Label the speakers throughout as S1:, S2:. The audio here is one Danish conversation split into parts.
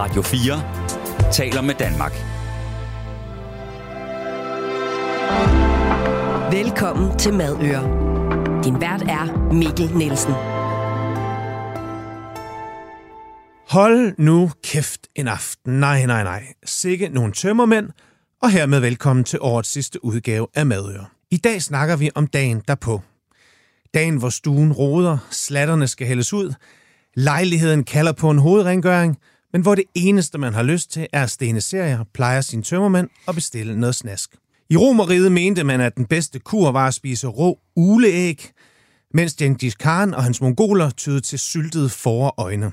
S1: Radio 4 taler med Danmark.
S2: Velkommen til Madøre. Din vært er Mikkel Nielsen.
S3: Hold nu kæft en aften. Nej, nej, nej. Sikke nogle tømmermænd, og hermed velkommen til årets sidste udgave af Madøre. I dag snakker vi om dagen derpå. Dagen, hvor stuen roder, slatterne skal hældes ud, lejligheden kalder på en hovedrengøring, men hvor det eneste, man har lyst til, er at stene serier, plejer sin tømmermand og bestille noget snask. I Romeriet mente man, at den bedste kur var at spise rå uleæg, mens Genghis Khan og hans mongoler tydede til syltede forøjne.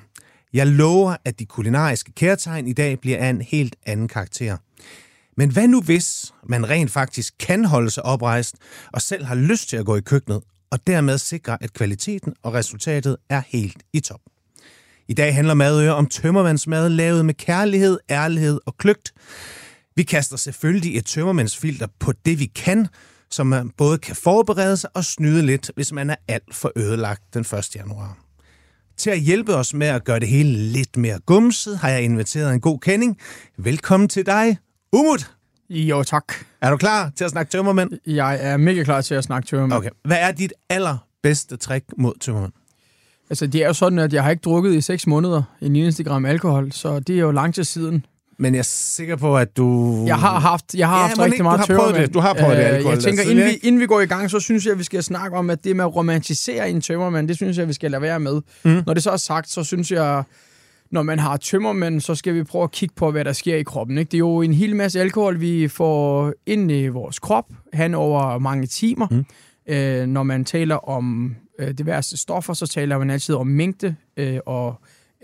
S3: Jeg lover, at de kulinariske kærtegn i dag bliver af en helt anden karakter. Men hvad nu hvis man rent faktisk kan holde sig oprejst og selv har lyst til at gå i køkkenet, og dermed sikre, at kvaliteten og resultatet er helt i top? I dag handler Madøre om tømmervandsmad lavet med kærlighed, ærlighed og kløgt. Vi kaster selvfølgelig et tømmermandsfilter på det, vi kan, så man både kan forberede sig og snyde lidt, hvis man er alt for ødelagt den 1. januar. Til at hjælpe os med at gøre det hele lidt mere gumset, har jeg inviteret en god kending. Velkommen til dig, Umut.
S4: Jo, tak.
S3: Er du klar til at snakke tømmermænd?
S4: Jeg er mega klar til at snakke tømmermænd.
S3: Okay. Hvad er dit allerbedste trick mod tømmermænd?
S4: Altså, det er jo sådan, at jeg har ikke drukket i 6 måneder en eneste gram alkohol, så det er jo lang tid siden.
S3: Men jeg er sikker på, at du...
S4: Jeg har haft, jeg har
S3: Ja,
S4: haft rigtig
S3: ikke,
S4: meget
S3: du har prøvet det. Du har prøvet det
S4: Øh,
S3: alkohol
S4: Jeg tænker,
S3: der
S4: inden vi, inden vi går i gang, så synes jeg, vi skal snakke om, at det med at romantisere en tømmermand, det synes jeg, vi skal lade være med.
S3: Mm.
S4: Når det så er sagt, så synes jeg, når man har tømmermænd, så skal vi prøve at kigge på, hvad der sker i kroppen. Ikke? Det er jo en hel masse alkohol, vi får ind i vores krop, hen over mange timer.
S3: Mm.
S4: Øh, når man taler om øh, diverse stoffer, så taler man altid om mængde øh, og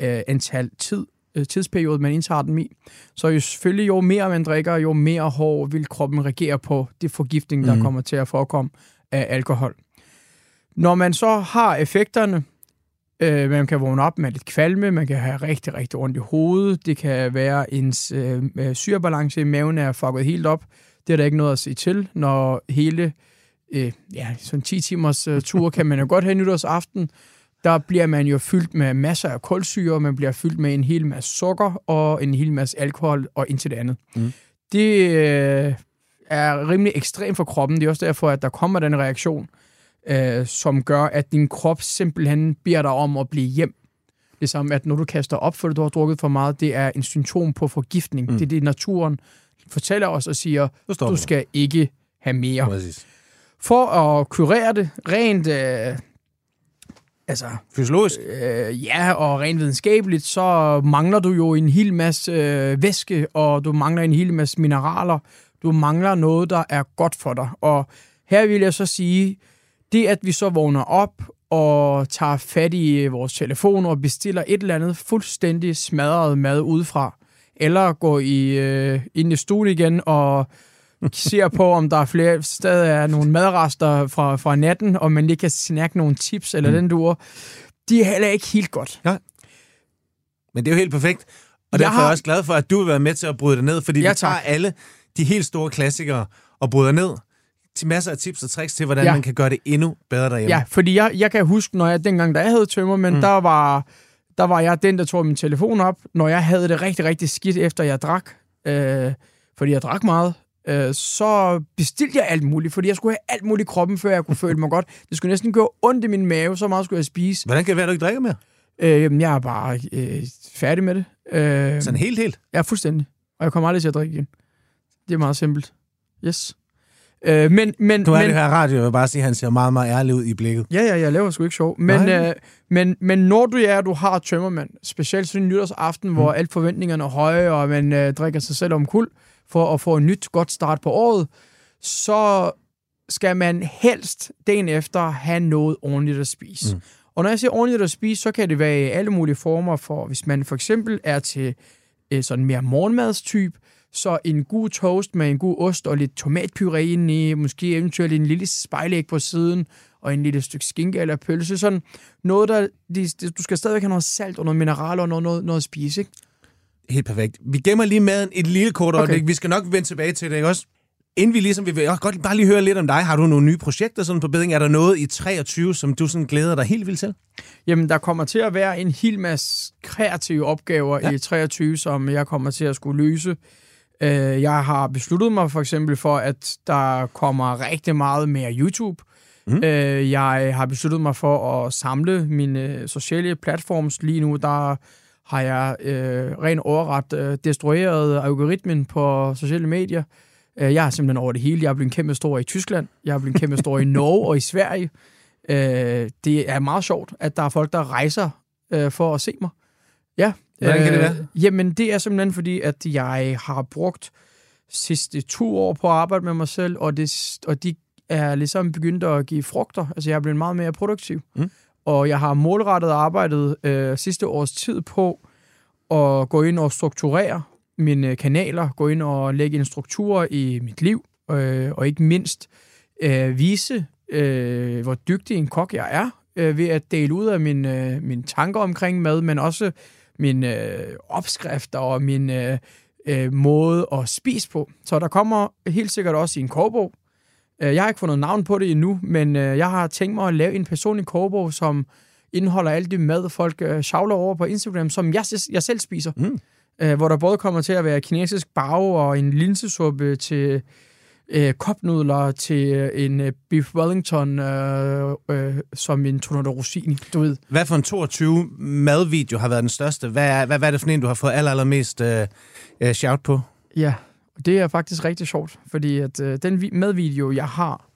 S4: øh, antal tid, øh, tidsperiode, man indtager dem i. Så jo selvfølgelig, jo mere man drikker, jo mere hård vil kroppen reagere på det forgiftning, der
S3: Mhm.
S4: kommer til at forekomme af alkohol. Når man så har effekterne, øh, man kan vågne op med lidt kvalme, man kan have rigtig, rigtig ondt i hovedet, det kan være ens øh, øh, syrebalance i maven er fucket helt op. Det er der ikke noget at se til, når hele øh, ja, sådan 10 timers øh, tur kan man jo godt have nytårsaften. Der bliver man jo fyldt med masser af kulsyre, man bliver fyldt med en hel masse sukker og en hel masse alkohol og indtil det andet.
S3: Mm.
S4: Det øh, er rimelig ekstremt for kroppen. Det er også derfor, at der kommer den reaktion, øh, som gør, at din krop simpelthen beder dig om at blive hjem. Ligesom at når du kaster op, fordi du har drukket for meget, det er en symptom på forgiftning.
S3: Mm.
S4: Det er det, naturen fortæller os og siger,
S3: du
S4: skal ikke have mere.
S3: Præcis.
S4: For at kurere det rent, øh, altså,
S3: Fysiologisk?
S4: øh, ja, og rent videnskabeligt, så mangler du jo en hel masse øh, væske, og du mangler en hel masse mineraler. Du mangler noget, der er godt for dig. Og her vil jeg så sige, det at vi så vågner op og tager fat i øh, vores telefon og bestiller et eller andet fuldstændig smadret mad udefra, eller går i, øh, ind i stuen igen og ser på, om der er flere stadig er nogle madrester fra, fra natten, og man lige kan snakke nogle tips eller
S3: Mm.
S4: den duer. De er heller ikke helt godt.
S3: Men det er jo helt perfekt. Og
S4: Jeg
S3: derfor er jeg
S4: har-
S3: også glad for, at du vil være med til at bryde det ned, fordi
S4: Ja,
S3: vi tager
S4: tak.
S3: alle de helt store klassikere og bryder ned til masser af tips og tricks til, hvordan
S4: Ja.
S3: man kan gøre det endnu bedre derhjemme.
S4: Ja, fordi jeg, jeg kan huske, når jeg dengang, da jeg havde tømmer, men
S3: mm.
S4: der var der var jeg den, der tog min telefon op, når jeg havde det rigtig, rigtig skidt, efter jeg drak, øh, fordi jeg drak meget, øh, så bestilte jeg alt muligt, fordi jeg skulle have alt muligt i kroppen, før jeg kunne føle mig godt. Det skulle næsten gøre ondt i min mave, så meget skulle jeg spise.
S3: Hvordan kan det være, at du ikke drikker mere?
S4: Øh, jeg er bare øh, færdig med det. Øh,
S3: Sådan helt, helt.
S4: Ja, fuldstændig. Og jeg kommer aldrig til at drikke igen. Det er meget simpelt. Yes. Øh, men, men,
S3: Nu er
S4: men,
S3: det her radio, jeg vil bare sige, at han ser meget, meget ærlig ud i blikket.
S4: Ja, ja, jeg laver sgu ikke sjov. Men,
S3: Nej.
S4: øh, men, men når du er, du har tømmermand, specielt sådan en nytårsaften, mm. hvor alle forventningerne er høje, og man øh, drikker sig selv om kul for at få en nyt godt start på året, så skal man helst dagen efter have noget ordentligt at spise.
S3: Mm.
S4: Og når jeg siger ordentligt at spise, så kan det være i alle mulige former for, hvis man for eksempel er til øh, sådan mere morgenmadstype, så en god toast med en god ost og lidt tomatpuré ind i, måske eventuelt en lille spejlæg på siden, og en lille stykke skinke eller pølse. Sådan noget, der... De, de, du skal stadigvæk have noget salt og noget mineral og noget, noget, noget at spise, ikke?
S3: Helt perfekt. Vi gemmer lige maden et lille kort
S4: Okay.
S3: øjeblik. Vi skal nok vende tilbage til det, ikke også? Inden vi ligesom, vi vil også godt bare lige høre lidt om dig. Har du nogle nye projekter sådan på bedring? Er der noget i 23, som du sådan glæder dig helt vildt til?
S4: Jamen, der kommer til at være en hel masse kreative opgaver ja. i 23, som jeg kommer til at skulle løse. Øh, jeg har besluttet mig for eksempel for, at der kommer rigtig meget mere YouTube. Mm. Øh, jeg har besluttet mig for at samle mine sociale platforms. Lige nu, der har jeg øh, rent overret øh, destrueret algoritmen på sociale medier. Øh, jeg er simpelthen over det hele. Jeg er blevet kæmpe stor i Tyskland. Jeg er blevet kæmpe stor i Norge og i Sverige. Øh, det er meget sjovt, at der er folk, der rejser øh, for at se mig. Ja.
S3: Hvordan kan det være?
S4: Jamen, det er simpelthen fordi, at jeg har brugt sidste to år på at arbejde med mig selv, og, det, og de er ligesom begyndt at give frugter. Altså, jeg er blevet meget mere produktiv. Mm. Og jeg har målrettet arbejdet øh, sidste års tid på at gå ind og strukturere mine øh, kanaler, gå ind og lægge en struktur i mit liv, øh, og ikke mindst øh, vise, øh, hvor dygtig en kok jeg er, øh, ved at dele ud af mine, øh, mine tanker omkring mad, men også mine øh, opskrifter og min øh, øh, måde at spise på. Så der kommer helt sikkert også i en kogbog Øh, jeg har ikke fundet navn på det endnu, men øh, jeg har tænkt mig at lave en personlig kogebog, som indeholder alt det mad, folk øh, shavler over på Instagram, som jeg, jeg selv spiser. Mm hvor der både kommer til at være kinesisk bag og en linsesuppe til øh, kopnudler til en øh, beef wellington øh, øh, som en tonner rosini, du ved.
S3: Hvad for en 22 madvideo har været den største? Hvad er, hvad, hvad er det for en, du har fået aller, allermest øh, shout på?
S4: Ja, det er faktisk rigtig sjovt, fordi at øh, den madvideo, jeg har,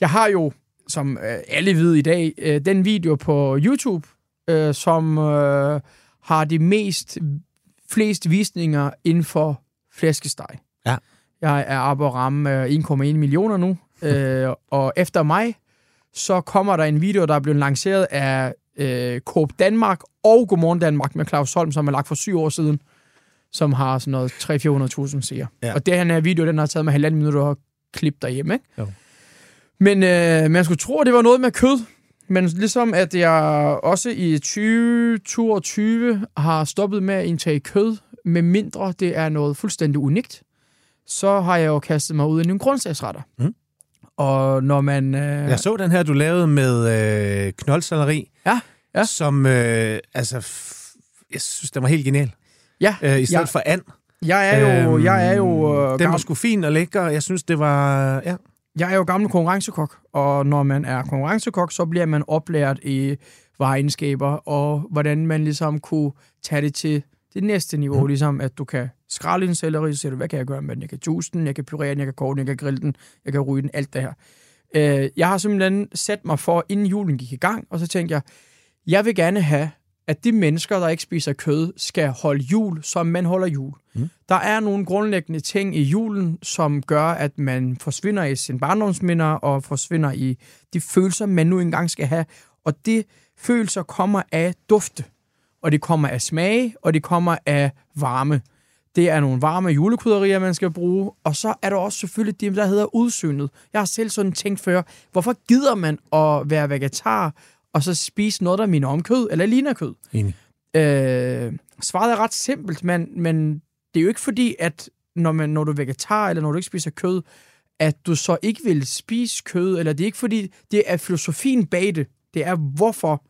S4: jeg har jo, som øh, alle ved i dag, øh, den video på YouTube, øh, som øh, har de mest flest visninger inden for flæskesteg.
S3: Ja.
S4: Jeg er oppe og ramme 1,1 millioner nu, øh, og efter mig, så kommer der en video, der er blevet lanceret af øh, Coop Danmark og Godmorgen Danmark med Claus Holm, som er lagt for syv år siden, som har sådan noget 300-400.000 seere. Ja. Og det her video, den har taget mig halvanden minutter at klippe derhjemme, ikke? Jo. Men øh, man skulle tro, at det var noget med kød. Men ligesom at jeg også i 2022 har stoppet med at indtage kød, med mindre det er noget fuldstændig unikt, så har jeg jo kastet mig ud i nogle grundsagsretter. Mm. Og når man... Øh...
S3: Jeg så den her, du lavede med øh, knoldsaleri,
S4: ja, ja.
S3: som, øh, altså, jeg synes, den var helt genial.
S4: Ja.
S3: Øh, I stedet ja. for and.
S4: Jeg er jo... Øhm, jeg er jo
S3: øh, den var sgu fin og lækker. Jeg synes, det var... Ja.
S4: Jeg er jo gammel konkurrencekok, og når man er konkurrencekok, så bliver man oplært i vareegenskaber, og hvordan man ligesom kunne tage det til det næste niveau, mm. ligesom at du kan skrælle en selleri, så siger du, hvad kan jeg gøre med den? Jeg kan juice den, jeg kan purere den, jeg kan koge den, jeg kan grille den, jeg kan ryge den, alt det her. Øh, jeg har simpelthen sat mig for, inden julen gik i gang, og så tænkte jeg, jeg vil gerne have, at de mennesker, der ikke spiser kød, skal holde jul, som man holder jul. Mm. Der er nogle grundlæggende ting i julen, som gør, at man forsvinder i sin barndomsminder og forsvinder i de følelser, man nu engang skal have. Og de følelser kommer af dufte, og det kommer af smage, og det kommer af varme. Det er nogle varme julekrydderier, man skal bruge. Og så er der også selvfølgelig det, der hedder udsynet. Jeg har selv sådan tænkt før, hvorfor gider man at være vegetar og så spise noget, der minder om kød, eller ligner kød.
S3: Enig.
S4: Øh, svaret er ret simpelt, men, men det er jo ikke fordi, at når, man, når du er vegetar, eller når du ikke spiser kød, at du så ikke vil spise kød, eller det er ikke fordi, det er filosofien bag det. Det er, hvorfor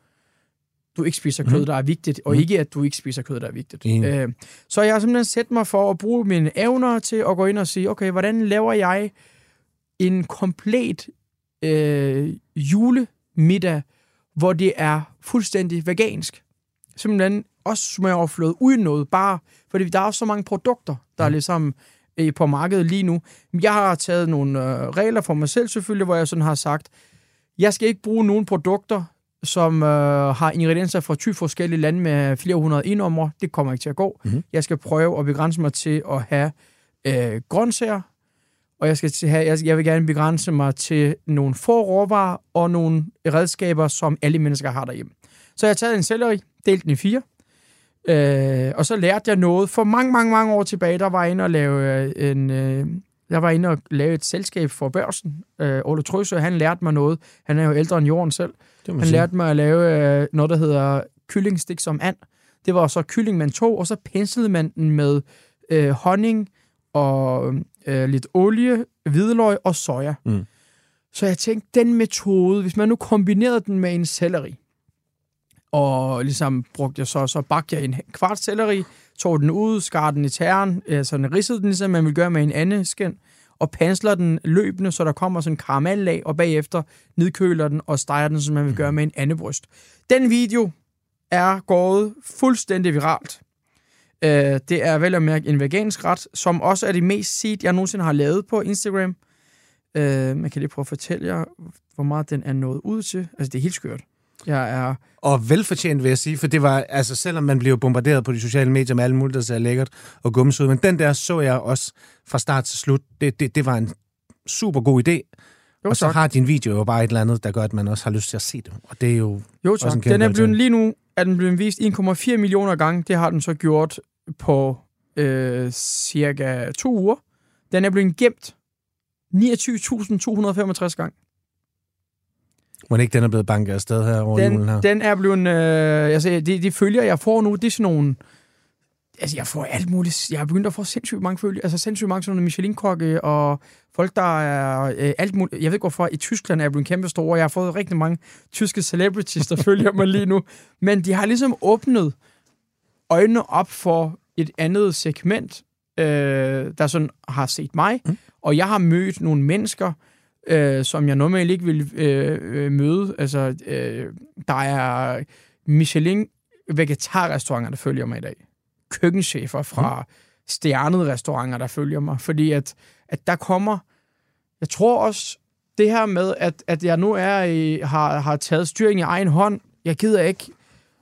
S4: du ikke spiser kød, mm. der er vigtigt, og mm. ikke, at du ikke spiser kød, der er vigtigt. Øh, så jeg har simpelthen sat mig for at bruge mine evner til at gå ind og sige, okay, hvordan laver jeg en komplet øh, julemiddag, hvor det er fuldstændig vegansk. Simpelthen også smagoverflødet uden noget, bare fordi der er så mange produkter, der er ligesom øh, på markedet lige nu. Jeg har taget nogle øh, regler for mig selv selvfølgelig, hvor jeg sådan har sagt, jeg skal ikke bruge nogen produkter, som øh, har ingredienser fra 20 forskellige lande med flere hundrede indnommer. Det kommer ikke til at gå. Mm-hmm. Jeg skal prøve at begrænse mig til at have øh, grøntsager, og jeg, skal have, jeg, jeg vil gerne begrænse mig til nogle få råvarer og nogle redskaber, som alle mennesker har derhjemme. Så jeg har taget en selleri, delt den i fire, øh, og så lærte jeg noget. For mange, mange, mange år tilbage, der var jeg inde og lave øh, en... Øh, jeg var inde og lave et selskab for børsen. Øh, Ole Trøsø, han lærte mig noget. Han er jo ældre end jorden selv. Han sige. lærte mig at lave øh, noget, der hedder kyllingstik som and. Det var så kylling, man tog, og så penslede man den med øh, honning, og øh, lidt olie, hvidløg og soja.
S3: Mm.
S4: Så jeg tænkte, den metode, hvis man nu kombinerede den med en selleri, og ligesom brugte jeg så, så bagte jeg en kvart selleri, tog den ud, skar den i tæren, øh, så den ridsede den, ligesom man vil gøre med en anden skin, og pensler den løbende, så der kommer sådan en karamellag, og bagefter nedkøler den og steger den, som man vil gøre med en anden bryst. Den video er gået fuldstændig viralt. Øh, det er vel at mærke en vegansk ret, som også er det mest set, jeg nogensinde har lavet på Instagram. Øh, man kan lige prøve at fortælle jer, hvor meget den er nået ud til. Altså, det er helt skørt. Jeg er...
S3: Og velfortjent, vil jeg sige, for det var, altså selvom man blev bombarderet på de sociale medier med alt muligt, der ser lækkert og gummes ud, men den der så jeg også fra start til slut. Det, det, det var en super god idé.
S4: Jo,
S3: og så
S4: tak.
S3: har din video jo bare et eller andet, der gør, at man også har lyst til at se det. Og det er jo
S4: Jo,
S3: også en
S4: tak. Den er blevet lige nu, er den blevet vist 1,4 millioner gange. Det har den så gjort på øh, cirka to uger. Den er blevet gemt 29.265 gange.
S3: Må ikke den er blevet banket afsted her over julen her.
S4: Den, den er blevet... Øh, altså, de, de følger, jeg får nu, det er sådan nogle... Altså, jeg får alt muligt. Jeg har begyndt at få sindssygt mange følger. Altså, sindssygt mange sådan nogle Michelin-kokke og folk, der er øh, alt muligt. Jeg ved ikke, hvorfor i Tyskland er jeg blevet kæmpe store. Jeg har fået rigtig mange tyske celebrities, der følger mig lige nu. Men de har ligesom åbnet øjnene op for et andet segment, øh, der sådan har set mig. Mm. Og jeg har mødt nogle mennesker, øh, som jeg normalt ikke vil øh, øh, møde. Altså, øh, der er Michelin vegetarrestauranter, der følger mig i dag. Køkkenchefer fra stjernede restauranter, der følger mig. Fordi at, at der kommer... Jeg tror også, det her med, at, at jeg nu er i, har, har taget styring i egen hånd, jeg gider ikke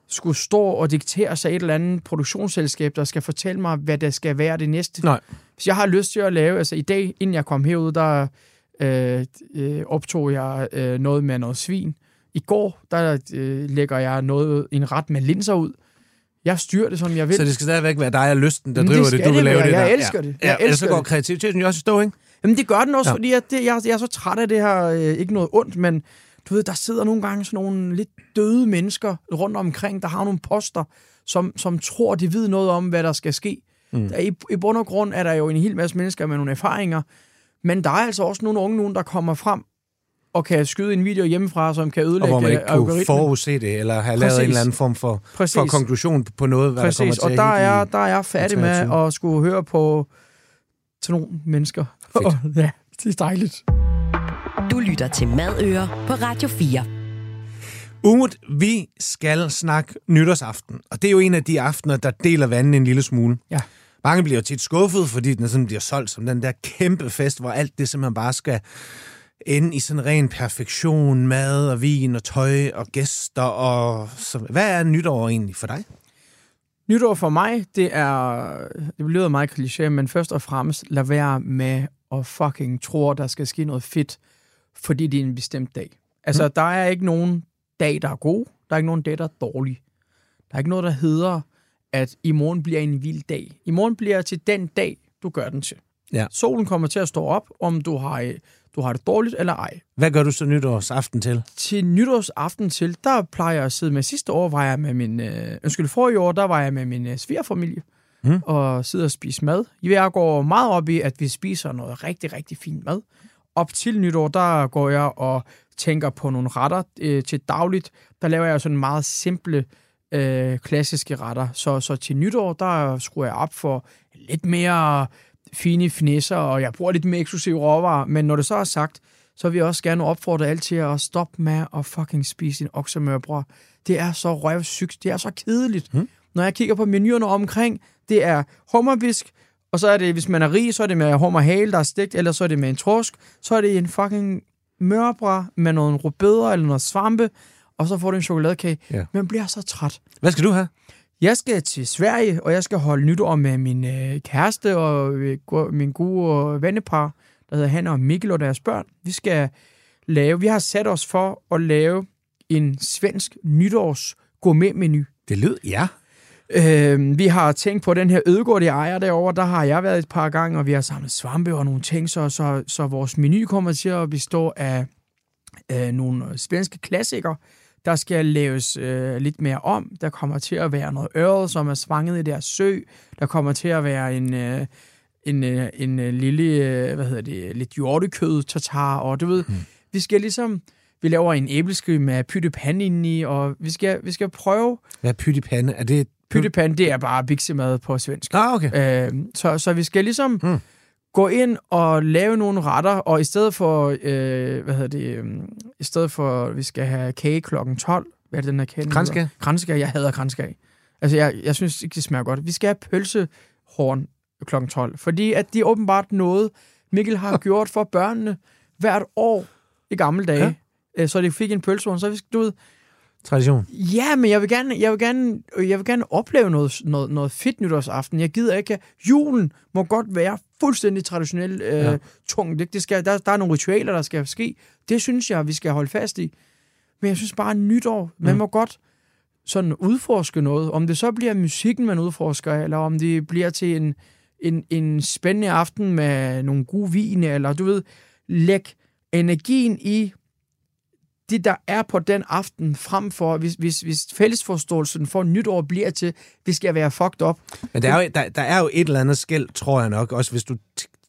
S4: skulle stå og diktere sig et eller andet produktionsselskab, der skal fortælle mig, hvad det skal være det næste.
S3: Nej.
S4: Hvis jeg har lyst til at lave, altså i dag, inden jeg kom herud, der øh, øh, optog jeg øh, noget med noget svin. I går, der øh, lægger jeg noget, en ret med linser ud. Jeg styrer det, som jeg vil.
S3: Så det skal stadigvæk være dig og lysten, der
S4: Men det
S3: driver det,
S4: skal
S3: du vil
S4: det
S3: lave
S4: være.
S3: det
S4: Jeg
S3: der.
S4: elsker det.
S3: Ja,
S4: Jeg
S3: ja,
S4: elsker
S3: så går
S4: det.
S3: kreativiteten jo også i stå, ikke?
S4: Jamen, det gør den også,
S3: Ja.
S4: fordi at det, jeg, jeg er så træt af det her, øh, ikke noget ondt, men du ved, der sidder nogle gange sådan nogle lidt døde mennesker rundt omkring, der har nogle poster, som, som tror, de ved noget om, hvad der skal ske. Mm. Der, i, I bund og grund er der jo en hel masse mennesker med nogle erfaringer, men der er altså også nogle unge nogen, der kommer frem og kan skyde en video hjemmefra, som kan
S3: Og
S4: ødelægge
S3: hvor man ikke kunne forudse det, eller have lavet
S4: Præcis.
S3: en eller anden form for,
S4: Præcis.
S3: for konklusion på noget, hvad der kommer
S4: Præcis,
S3: til
S4: og der er, der er jeg færdig med
S3: 23.
S4: at skulle høre på til nogle mennesker.
S3: Fedt.
S4: Og, ja, det er dejligt.
S2: Du lytter til Madøer på Radio 4.
S3: Umut, vi skal snakke nytårsaften, og det er jo en af de aftener, der deler vandet en lille smule.
S4: Ja.
S3: Mange bliver tit skuffet, fordi den sådan bliver solgt som den der kæmpe fest, hvor alt det simpelthen bare skal ende i sådan ren perfektion, mad og vin og tøj og gæster. Og så, hvad er nytår egentlig for dig?
S4: Nytår for mig, det er, det lyder meget kliché, men først og fremmest, lad være med at fucking tro, at der skal ske noget fedt, fordi det er en bestemt dag. Altså, mm. der er ikke nogen dag, der er god. Der er ikke nogen dag, der er dårlig. Der er ikke noget, der hedder, at i morgen bliver en vild dag. I morgen bliver til den dag, du gør den til.
S3: Ja.
S4: Solen kommer til at stå op, om du har, du har det dårligt eller ej.
S3: Hvad gør du så nytårsaften til?
S4: Til nytårsaften til, der plejer jeg at sidde med. Sidste år var jeg med min... Øh, undskyld, forrige år, der var jeg med min øh, svigerfamilie
S3: Mm.
S4: og sidde og spise mad. Jeg går meget op i, at vi spiser noget rigtig, rigtig fint mad. Op til nytår, der går jeg og tænker på nogle retter øh, til dagligt. Der laver jeg sådan meget simple, øh, klassiske retter. Så, så til nytår, der skruer jeg op for lidt mere fine finesser, og jeg bruger lidt mere eksklusive råvarer. Men når det så er sagt, så vil jeg også gerne opfordre alle til at stoppe med at fucking spise en oksemørbrød. Det er så røvsygt, det er så kedeligt. Hmm. Når jeg kigger på menuerne omkring, det er hummerbisk, og så er det, hvis man er rig, så er det med hummerhale, der er stegt, eller så er det med en torsk, så er det en fucking mørbrød med nogle rødbeder eller noget svampe, og så får du en chokoladekage.
S3: Ja.
S4: Man bliver så træt.
S3: Hvad skal du have?
S4: Jeg skal til Sverige, og jeg skal holde nytår med min øh, kæreste og øh, min gode øh, vennepar, der hedder Hanna og Mikkel og deres børn. Vi skal lave, vi har sat os for at lave en svensk nytårs gourmetmenu.
S3: Det lyder, ja.
S4: Øh, vi har tænkt på den her ødegård, de ejer derovre. Der har jeg været et par gange, og vi har samlet svampe og nogle ting, så, så, så vores menu kommer til at bestå af øh, nogle svenske klassikere. Der skal laves øh, lidt mere om. Der kommer til at være noget øret, som er svanget i deres sø. Der kommer til at være en, øh, en, øh, en øh, lille, øh, hvad hedder det, lidt hjortekød tartar, og du ved, mm. vi skal ligesom, vi laver en æbleskive med pyttepande indeni, og vi skal, vi skal prøve,
S3: Hvad er pyttipande? Er det...
S4: pyttepande, det er bare biksemad på svensk.
S3: Ah, okay.
S4: Øh, så, så vi skal ligesom
S3: Mm.
S4: mm. gå ind og lave nogle retter, og i stedet for, øh, hvad hedder det, øh, i stedet for, vi skal have kage klokken 12, hvad er det, den her kage?
S3: Kranskage?
S4: Kranskage, jeg hader kranskage. Altså, jeg, jeg synes ikke, det smager godt. Vi skal have pølsehorn klokken 12, fordi at det er åbenbart noget, Mikkel har gjort for børnene hvert år i gamle dage. Ja. Så de fik en pølsehorn, så vi, du ved,
S3: Tradition.
S4: Ja, men jeg vil gerne, jeg vil gerne, jeg vil gerne opleve noget, noget, noget fedt nytårsaften. Jeg gider ikke. Julen må godt være fuldstændig traditionel øh,
S3: Ja.
S4: tung. Det, det skal, der, der er nogle ritualer, der skal ske. Det synes jeg, vi skal holde fast i. Men jeg synes bare, nytår, man
S3: Mm.
S4: må godt sådan udforske noget. Om det så bliver musikken, man udforsker, eller om det bliver til en, en, en spændende aften med nogle gode vine, eller du ved, læg energien i det, der er på den aften, frem for, hvis, hvis, hvis fællesforståelsen for nytår bliver til, vi skal være fucked up.
S3: Men der er, jo, der, der er jo et eller andet skæld, tror jeg nok, også hvis du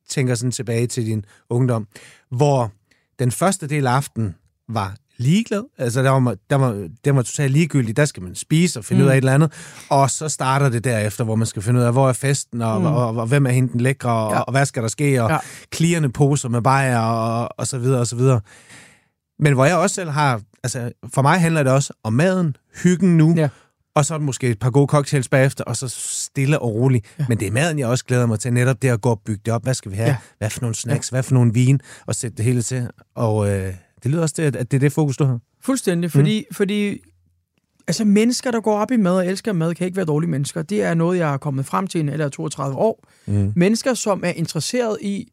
S3: tænker sådan tilbage til din ungdom, hvor den første del af aftenen var ligeglad. Altså, der var, der var, der var totalt ligegyldigt. Der skal man spise og finde mm. ud af et eller andet. Og så starter det derefter, hvor man skal finde ud af, hvor er festen, og, mm. og, og, og hvem er hende den lækre, og,
S4: Ja.
S3: og hvad skal der ske, og. Ja. klirrende poser med bajer, og, og så videre, og så videre. Men hvor jeg også selv har... Altså, for mig handler det også om maden, hyggen nu,
S4: Ja.
S3: og så måske et par gode cocktails bagefter, og så stille og roligt. Ja. Men det er maden, jeg også glæder mig til, netop det at gå og bygge det op. Hvad skal vi have? Ja. Hvad for nogle snacks? Ja. Hvad for nogle vin? Og sætte det hele til. Og øh, det lyder også til, at, det er det fokus, du har.
S4: Fuldstændig, fordi, mm. fordi altså, mennesker, der går op i mad og elsker mad, kan ikke være dårlige mennesker. Det er noget, jeg er kommet frem til i en alder af 32 år.
S3: Mm.
S4: Mennesker, som er interesseret i,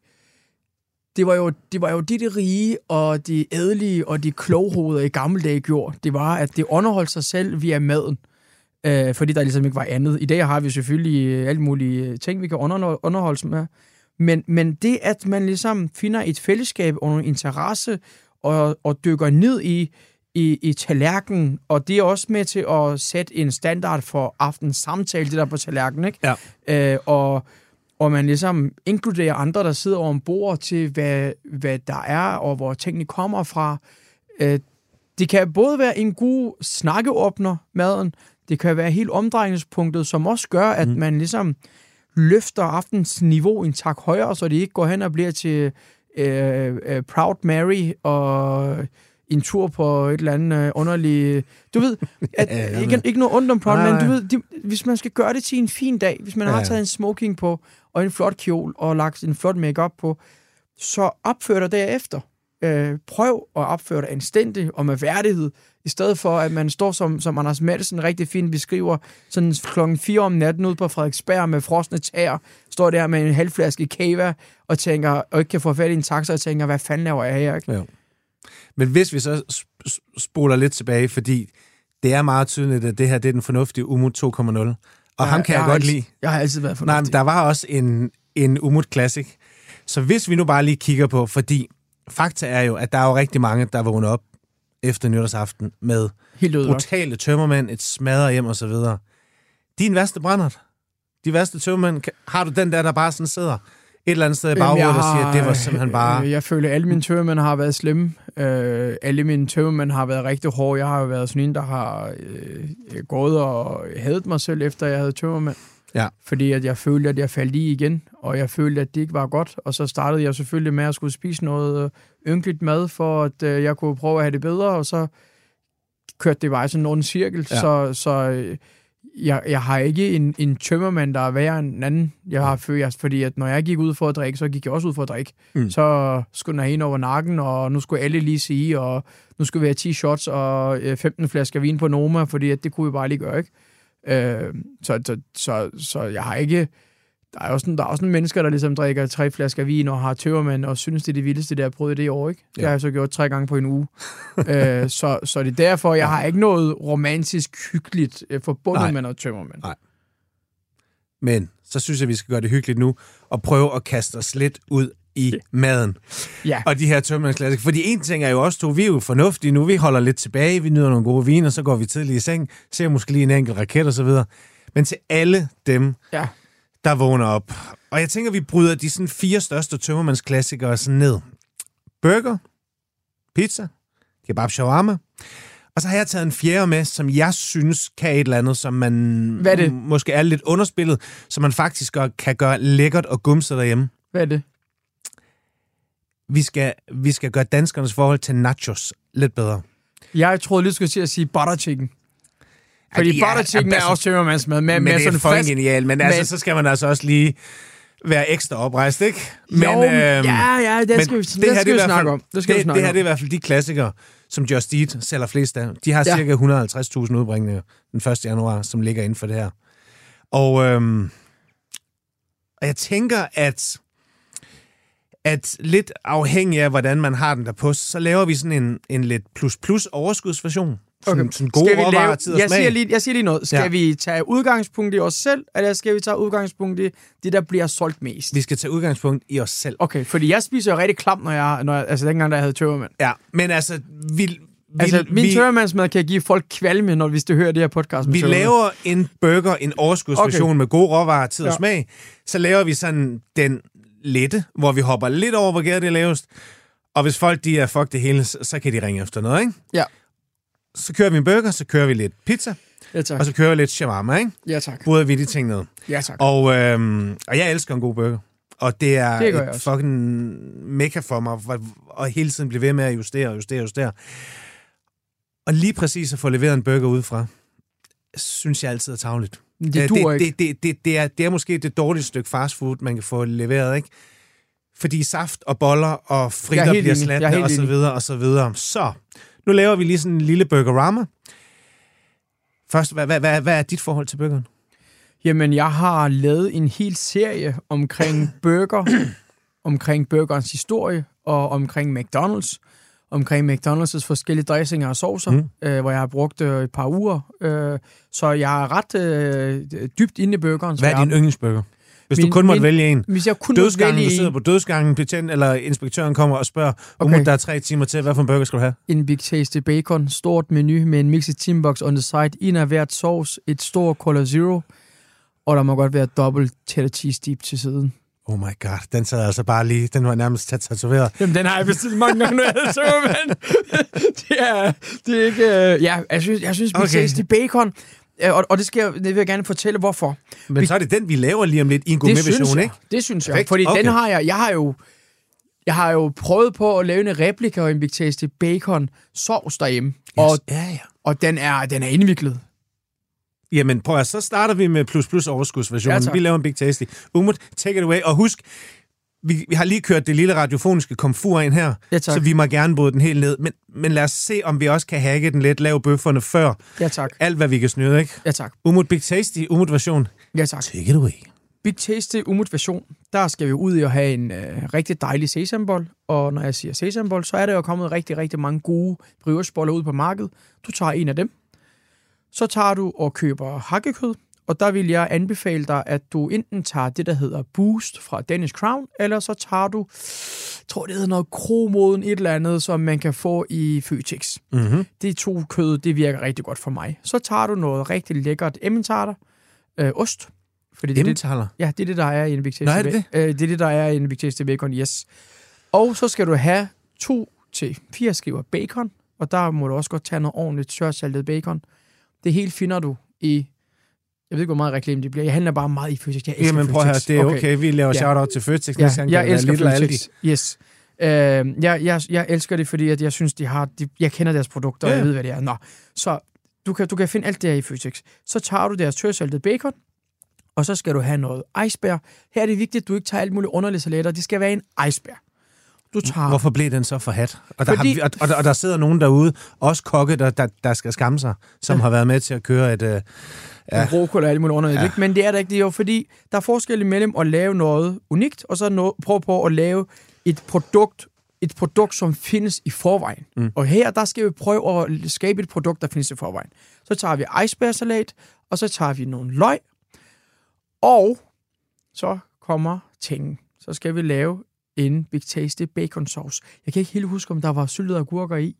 S4: det var jo det, var jo det, de rige og de ædelige og de kloghoveder i gamle dage gjorde. Det var, at det underholdt sig selv via maden. Øh, fordi der ligesom ikke var andet. I dag har vi selvfølgelig øh, alle mulige ting, vi kan under, underholde sig med. Men, men det, at man ligesom finder et fællesskab og nogle interesse og, og dykker ned i, i, i tallerkenen, og det er også med til at sætte en standard for aftens samtale, det der på tallerkenen, ikke?
S3: Ja.
S4: Øh, og, og man ligesom inkluderer andre, der sidder over en bord til, hvad, hvad der er, og hvor tingene kommer fra. Øh, det kan både være en god snakkeåbner, maden, det kan være helt omdrejningspunktet, som også gør, at mm. man ligesom løfter aftens niveau en tak højere, så det ikke går hen og bliver til øh, øh, Proud Mary og en tur på et eller andet øh, underligt... Du ved, at,
S3: Ja, ja,
S4: ikke, ikke noget ondt om Mary, men du ved, de, hvis man skal gøre det til en fin dag, hvis man
S3: Ja,
S4: har
S3: ja.
S4: taget en smoking på, og en flot kjole, og lagt en flot makeup på, så opfør dig derefter. Øh, prøv at opføre dig anstændigt og med værdighed, i stedet for, at man står, som, som Anders Madsen rigtig fint beskriver, sådan klokken 4 om natten ude på Frederiksberg med frosne tæer, står der med en halv flaske kava og tænker, og ikke kan få fat i en taxa og tænker, hvad fanden laver jeg her? Ikke?
S3: Jo. Men hvis vi så sp- sp- spoler lidt tilbage, fordi det er meget tydeligt, at det her det er den fornuftige Umut 2.0. Og ja, ham kan jeg,
S4: har
S3: godt
S4: altid,
S3: lide.
S4: Jeg har altid været
S3: Nej, men
S4: fornuftig.
S3: der var også en, en Umut Classic. Så hvis vi nu bare lige kigger på, fordi fakta er jo, at der er jo rigtig mange, der vågner op efter nytårsaften med
S4: Helt
S3: brutale tømmermænd, et smadret hjem og så videre. Din værste brændert. De værste tømmermænd, har du den der, der bare sådan sidder eller andet sted i baghovedet
S4: jeg
S3: og siger,
S4: har-
S3: at det var simpelthen bare...
S4: Øh, Jeg føler, at alle mine tømmermænd har været slemme. Øh, alle mine tømmermænd har været rigtig hårde. Jeg har været sådan en, der har øh, gået og hadet mig selv, efter jeg havde tømmermænd.
S3: Ja.
S4: Fordi at jeg følte, at jeg faldt i igen, og jeg følte, at det ikke var godt. Og så startede jeg selvfølgelig med at skulle spise noget øh, ynkeligt mad, for at øh, jeg kunne prøve at have det bedre, og så kørte det bare sådan en cirkel.
S3: Ja.
S4: Så, så øh, jeg, jeg har ikke en, en tømmermand, der er værre end en anden. Jeg har følt, jeg- fordi at når jeg gik ud for at drikke, så gik jeg også ud for at drikke.
S3: Mm.
S4: Mm. Så skulle den en over nakken, og nu skulle alle lige sige, og nu skulle vi have 10 shots og øh, 15 flasker vin på Noma, fordi at det kunne vi bare lige gøre, ikke? Øh, så, så, så, så jeg har ikke... Der er, også sådan, der er også nogle mennesker, der ligesom drikker tre flasker vin og har tøvermand og synes, det er det vildeste, det har prøvet i det år. Ikke? Det
S3: Ja.
S4: har jeg så gjort tre gange på en uge. øh, så, så det er derfor, jeg har ikke noget romantisk hyggeligt øh, forbundet
S3: Nej.
S4: med noget tømmermand.
S3: Nej. Men så synes jeg, vi skal gøre det hyggeligt nu, og prøve at kaste os lidt ud i maden.
S4: Ja.
S3: Og de her tømmermandsklassikere. Fordi en ting er jo også to, vi er jo fornuftige nu, vi holder lidt tilbage, vi nyder nogle gode viner, så går vi tidligt i seng, ser måske lige en enkelt raket og så videre. Men til alle dem,
S4: Ja.
S3: Der vågner op Og jeg tænker, vi bryder de sådan fire største tømmermandsklassikere sådan ned. Burger, pizza, kebab shawarma. Og så har jeg taget en fjerde med, som jeg synes kan et eller andet, som man
S4: Hvad er det?
S3: måske er lidt underspillet, som man faktisk kan gøre lækkert og gumset derhjemme.
S4: Hvad er det?
S3: Vi skal, vi skal gøre danskernes forhold til nachos lidt bedre.
S4: Jeg troede lige, skulle til at sige butter chicken. Fordi
S3: Ja,
S4: butter chicken
S3: altså-
S4: er også tømmermandsmad. Med,
S3: Men
S4: med
S3: det er
S4: fast...
S3: genialt, men, men
S4: men-
S3: altså, så skal man altså også lige være ekstra oprejst, ikke? Men,
S4: jo,
S3: øhm,
S4: ja, ja, det
S3: men
S4: skal vi,
S3: det
S4: det
S3: her,
S4: skal
S3: det
S4: vi snakke om. Det skal vi
S3: det,
S4: snakke
S3: det her
S4: om.
S3: det er i hvert fald de klassikere, som Just Eat sælger flest af. De har
S4: Ja.
S3: cirka 150.000 udbringninger den 1. januar, som ligger inden for det her. Og, øhm, og jeg tænker, at at lidt afhængig af, hvordan man har den der på, så laver vi sådan en, en lidt plus-plus overskudsversion. Sådan, okay. sådan gode
S4: Skal vi lave, jeg,
S3: smag.
S4: siger lige, jeg siger lige noget. Skal
S3: Ja.
S4: vi tage udgangspunkt i os selv, eller skal vi tage udgangspunkt i det, der bliver solgt mest?
S3: Vi skal tage udgangspunkt i os selv.
S4: Okay, fordi jeg spiser jo rigtig klamt, når jeg, når jeg altså dengang, der jeg havde tømmermand.
S3: Ja, men altså, vi, vi,
S4: Altså, min
S3: vi,
S4: kan give folk kvalme, når hvis de hører det her podcast.
S3: vi
S4: tømmermænd.
S3: laver en burger, en overskudsversion okay. Med gode råvarer, tid og
S4: Ja.
S3: smag. Så laver vi sådan den lette, hvor vi hopper lidt over, hvor gæret det er lavest. Og hvis folk de er fuck det hele, så, så kan de ringe efter noget, ikke?
S4: Ja.
S3: Så kører vi en burger, så kører vi lidt pizza,
S4: Ja, tak.
S3: og så kører vi lidt shawarma, ikke?
S4: Ja, tak.
S3: Bryder vi de ting ned.
S4: Ja, tak.
S3: Og, øhm, og jeg elsker en god burger. Og det er
S4: Det
S3: et
S4: også.
S3: fucking mega for mig, og hele tiden blive ved med at justere, justere, justere. Og lige præcis at få leveret en burger udefra, synes jeg altid er tavligt.
S4: Det
S3: Øh, det,
S4: ikke.
S3: det, det, det, det, er, det er måske det dårligste stykke fastfood, man kan få leveret, ikke? Fordi saft og boller og fritter
S4: er
S3: bliver
S4: er
S3: slatne og så videre og så videre. Så, nu laver vi lige sådan en lille burgerama. Først, hvad, hvad, hvad, hvad er dit forhold til burgeren?
S4: Jamen, jeg har lavet en hel serie omkring burger, omkring burgerens historie, og omkring McDonald's, omkring McDonald's' forskellige dressinger og saucer,
S3: Mm.
S4: øh, hvor jeg har brugt øh, et par uger. Øh, så jeg er ret øh, dybt inde i burgerens
S3: Hvad er din yndlingsburger? Hvis du
S4: Min-
S3: kun måtte
S4: min-
S3: vælge en.
S4: Hvis jeg kun måtte
S3: Dødsgangen,
S4: vælge
S3: du sidder på dødsgangen, betjent, eller inspektøren kommer og spørger, okay. Der er tre timer til, hvad for en burger skal du have?
S4: en Big Tasty Bacon, stort menu med en mixed teambox on the side, en af hvert sauce, et stort Cola Zero, og der må godt være dobbelt cheddar cheese dip til siden.
S3: Oh my god, den sad altså bare lige, den var nærmest tæt tatoveret.
S4: Jamen, den har jeg bestilt mange gange, når jeg havde tømmermand. det, er, det er ikke... Øh, ja, jeg synes, jeg synes
S3: Okay.
S4: Tasty Bacon, og, og det, skal jeg, det vil jeg gerne fortælle, hvorfor.
S3: Men
S4: Vi-
S3: så er det den, vi laver lige om lidt i en
S4: Det synes
S3: gourmet-version,
S4: jeg.
S3: ikke?
S4: Det synes jeg.
S3: Perfekt.
S4: Fordi
S3: Okay.
S4: den har jeg... Jeg har jo... Jeg har jo prøvet på at lave en replika af en Big Tasty Bacon sovs derhjemme. Yes. Og,
S3: Ja, ja.
S4: og den er, den er indviklet.
S3: Jamen prøv at, så starter vi med plus plus overskudsversionen.
S4: Ja, tak.
S3: vi laver en Big Tasty. Umut, take it away. Og husk, vi, vi har lige kørt det lille radiofoniske komfur ind her,
S4: Ja, tak.
S3: så vi må gerne bryde den helt ned. Men, men lad os se, om vi også kan hacke den lidt, lave bøfferne før.
S4: Ja, tak.
S3: Alt, hvad vi kan snyde, ikke?
S4: Ja, tak.
S3: Umut Big Tasty, Umut version.
S4: Ja, tak.
S3: Take it away.
S4: Big Tasty umut version, der skal vi ud i at have en øh, rigtig dejlig sesambold. Og når jeg siger sesambold, så er der jo kommet rigtig, rigtig mange gode briocheboller ud på markedet. Du tager en af dem. Så tager du og køber hakkekød. Og der vil jeg anbefale dig, at du enten tager det, der hedder Boost fra Danish Crown, eller så tager du, jeg tror det hedder noget kromoden et eller andet, som man kan få i Føtex.
S3: Mm-hmm.
S4: Det to kød, det virker rigtig godt for mig. Så tager du noget rigtig lækkert emmentaler, øh, ost. Fordi det er det,
S3: Emmentaler.
S4: Ja, det er det, der er i en Big Tasty
S3: er det
S4: Øh, det er det, der er i en Big Tasty Bacon, yes. Og så skal du have to til fire skiver bacon, og der må du også godt tage noget ordentligt tørsaltet bacon. Det hele finder du i... Jeg ved ikke, hvor meget reklame det bliver. Jeg handler bare meget i Føtex. Jeg elsker
S3: Jamen prøv at høre,
S4: Føtex.
S3: det er okay. Vi laver
S4: Ja.
S3: shout-out til Føtex.
S4: Ja,
S3: kan
S4: jeg
S3: være
S4: elsker
S3: og Aldi.
S4: Føtex. Yes. Øh, jeg, jeg, jeg elsker det, fordi at jeg synes, de har... De, jeg kender deres produkter, og
S3: Ja.
S4: jeg ved, hvad det er. Nå, så du kan, du kan finde alt det her i Føtex. Så tager du deres tørsaltede bacon, og så skal du have noget iceberg. Her er det vigtigt, at du ikke tager alt muligt underlige salater. Det skal være en iceberg. Du tager...
S3: Hvorfor blev den så for hat? Og der,
S4: Fordi-
S3: har, og, og, der, og der sidder nogen derude, også kokke, der, der, der skal skamme sig, som ja. har været med til at køre et... Øh,
S4: ja. broccoli og alt muligt underligt. Ja. Men det er der ikke. Det er jo fordi, der er forskel imellem at lave noget unikt, og så no- prøve på at lave et produkt, et produkt, som findes i forvejen. Mm. Og her, der skal vi prøve at skabe et produkt, der findes i forvejen. Så tager vi icebergsalat, og så tager vi nogle løg, og så kommer tingen. Så skal vi lave en Big Tasty bacon sauce. Jeg kan ikke helt huske, om der var syltede agurker i.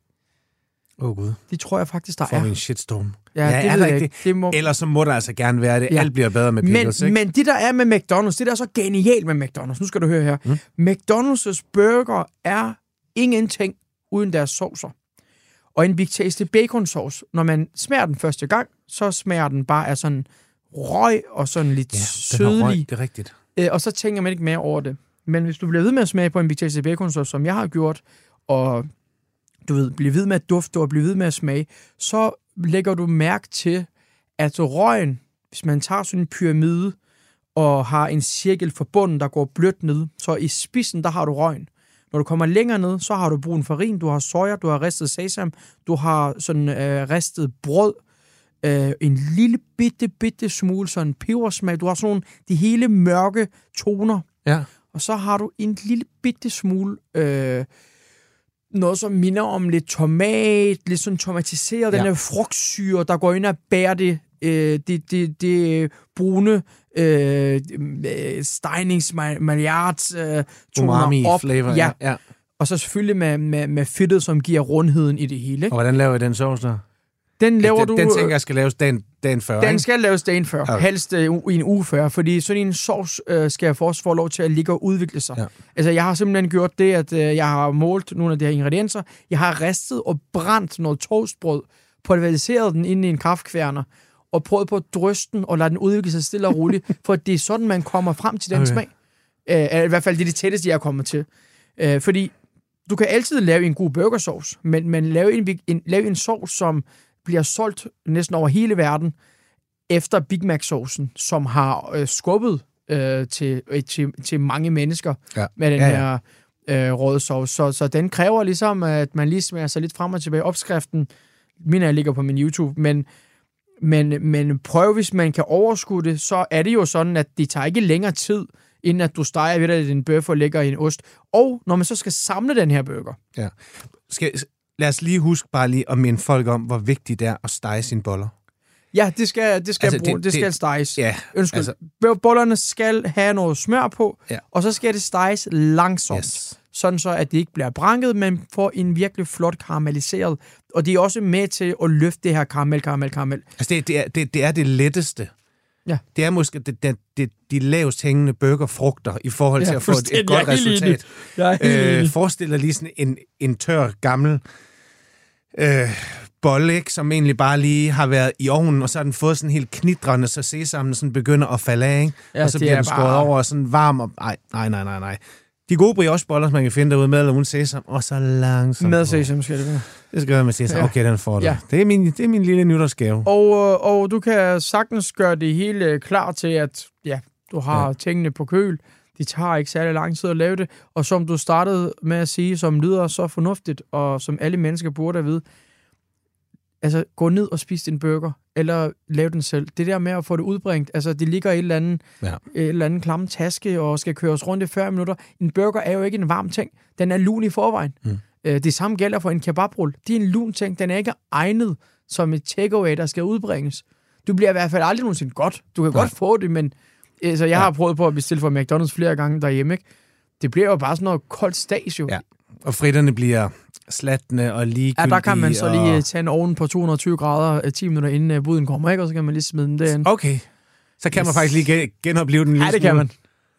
S3: Åh oh, gud,
S4: Det tror jeg faktisk, der
S3: får
S4: er.
S3: en shitstorm.
S4: Ja,
S3: Ja,
S4: det
S3: er der ikke
S4: ikke. Det må...
S3: Ellers så må der altså gerne være det.
S4: Ja.
S3: Alt bliver bedre med
S4: Men,
S3: pickles, ikke?
S4: men det, der er med McDonald's, det der er så genialt med McDonald's, nu skal du høre her. Mm. McDonald's burger er ingenting uden deres saucer. Og en Big Tasty bacon sauce, når man smager den første gang, så smager den bare af sådan røg og sådan lidt
S3: ja, har røg,
S4: sødlig.
S3: det er rigtigt.
S4: Øh, og så tænker man ikke mere over det. Men hvis du bliver ved med at smage på en Big Tasty bacon sauce, som jeg har gjort, og du ved, bliver ved med at dufte og bliver ved med at smage, så lægger du mærke til, at røgen, hvis man tager sådan en pyramide, og har en cirkel for bunden, der går blødt ned, så i spidsen, der har du røgen. Når du kommer længere ned, så har du brun farin, du har soja, du har ristet sesam, du har sådan øh, ristet brød, øh, en lille bitte, bitte smule sådan pebersmag. Du har sådan nogle, de hele mørke toner.
S3: Ja.
S4: Og så har du en lille bitte smule øh, noget, som minder om lidt tomat, lidt sådan tomatiseret, ja. Den der frugtsyre, der går ind og bærer det, øh, det, det, det brune øh, øh, steinings maillard øh, toner
S3: Umami
S4: op.
S3: flavor.
S4: Ja.
S3: ja.
S4: Og så selvfølgelig med, med, med fedtet, som giver rundheden i det hele.
S3: Og
S4: Ikke?
S3: hvordan laver I den sovs der?
S4: Den laver
S3: den,
S4: du...
S3: den tænker jeg skal laves dagen, dagen før,
S4: Den
S3: ikke?
S4: skal laves dagen før,
S3: Okay.
S4: helst øh, i en uge før, fordi sådan en sovs øh, skal også få lov til at ligge og udvikle sig.
S3: Ja.
S4: Ja. Altså, jeg har simpelthen gjort det, at øh, jeg har målt nogle af de her ingredienser. Jeg har ristet og brændt noget toastbrød, pulveriseret den ind i en kaffekværner, og prøvet på at dryste den og lade den udvikle sig stille og roligt, for det er sådan, man kommer frem til den okay. smag. Øh, I hvert fald det er det tætteste, jeg er kommet til. Øh, fordi du kan altid lave en god burgersauce, men, men lave, en, en, lave en sovs, som bliver solgt næsten over hele verden, efter Big Mac-saucen, som har øh, skubbet øh, til, øh, til, til mange mennesker
S3: Ja.
S4: med den
S3: Ja,
S4: ja,
S3: ja.
S4: her øh, røde sovs. Så, så den kræver ligesom, at man lige smager sig lidt frem og tilbage. Opskriften, min her ligger på min YouTube, men, men, men prøv, hvis man kan overskue det, så er det jo sådan, at det tager ikke længere tid, inden at du steger ved dig din bøf og lægger i en ost. Og når man så skal samle den her burger,
S3: Skal, lad os lige huske bare lige at minde folk om, hvor vigtigt det er at stege sine boller.
S4: ja, det skal, det skal,
S3: Altså,
S4: bruge,
S3: det-
S4: det, skal
S3: det-
S4: steges.
S3: Ja,
S4: Undskyld.
S3: altså-
S4: Bollerne skal have noget smør på,
S3: Ja.
S4: og så skal det steges langsomt.
S3: yes.
S4: Sådan så, at det ikke bliver branket, men får en virkelig flot karamelliseret. Og det er også med til at løfte det her karamel, karamel, karamel.
S3: Altså, det, det, er, det, det er det letteste.
S4: Ja.
S3: Det er måske det, det, det, de lavest hængende burgerfrugter i forhold til
S4: Ja,
S3: at få et, et godt resultat. Øh, forestil dig lige sådan en, en tør, gammel øh, bolle, ikke, som egentlig bare lige har været i ovnen, og så har den fået sådan helt knitrende, så sesammen sådan begynder at falde af, ikke?
S4: Ja,
S3: og så bliver
S4: er
S3: den skåret
S4: bare-
S3: over og sådan varm. Og, nej, nej, nej, nej, nej. De gode briocheboller, som man kan finde derude med eller uden sesam, og så langsomt.
S4: Med sesam skal det være.
S3: Det skal være med sesam.
S4: Ja.
S3: Okay, den får du.
S4: Ja.
S3: Det, er min, det er min lille nytårsgave.
S4: Og, øh, og du kan sagtens gøre det hele klar til, at ja, du har
S3: ja.
S4: tingene på køl. De tager ikke særlig lang tid at lave det. Og som du startede med at sige, som lyder så fornuftigt, og som alle mennesker burde vide, altså gå ned og spis din burger, eller lav den selv. Det der med at få det udbringt, altså det ligger i et eller andet,
S3: Ja.
S4: et eller andet klamme taske, og skal køres rundt i 40 minutter. En burger er jo ikke en varm ting. Den er lun i forvejen.
S3: Mm.
S4: Øh, det samme gælder for en kebabrulle. Det er en lun ting. Den er ikke egnet som et takeaway, der skal udbringes. Du bliver i hvert fald aldrig nogensinde godt. Du kan
S3: Nej.
S4: godt få det, men altså, jeg
S3: Ja.
S4: har prøvet på at bestille fra McDonald's flere gange derhjemme. Ikke? Det bliver jo bare sådan noget koldt stas jo.
S3: Ja. Og fritterne bliver slatne og ligegyldige.
S4: Ja, der kan man så
S3: og...
S4: lige tage en ovn på 220 grader øh, 10 minutter inden øh, buden kommer, ikke? og så kan man lige smide den derind.
S3: Okay. Så kan man
S4: Yes.
S3: faktisk lige gen- genopleve den en
S4: Ja, det kan man.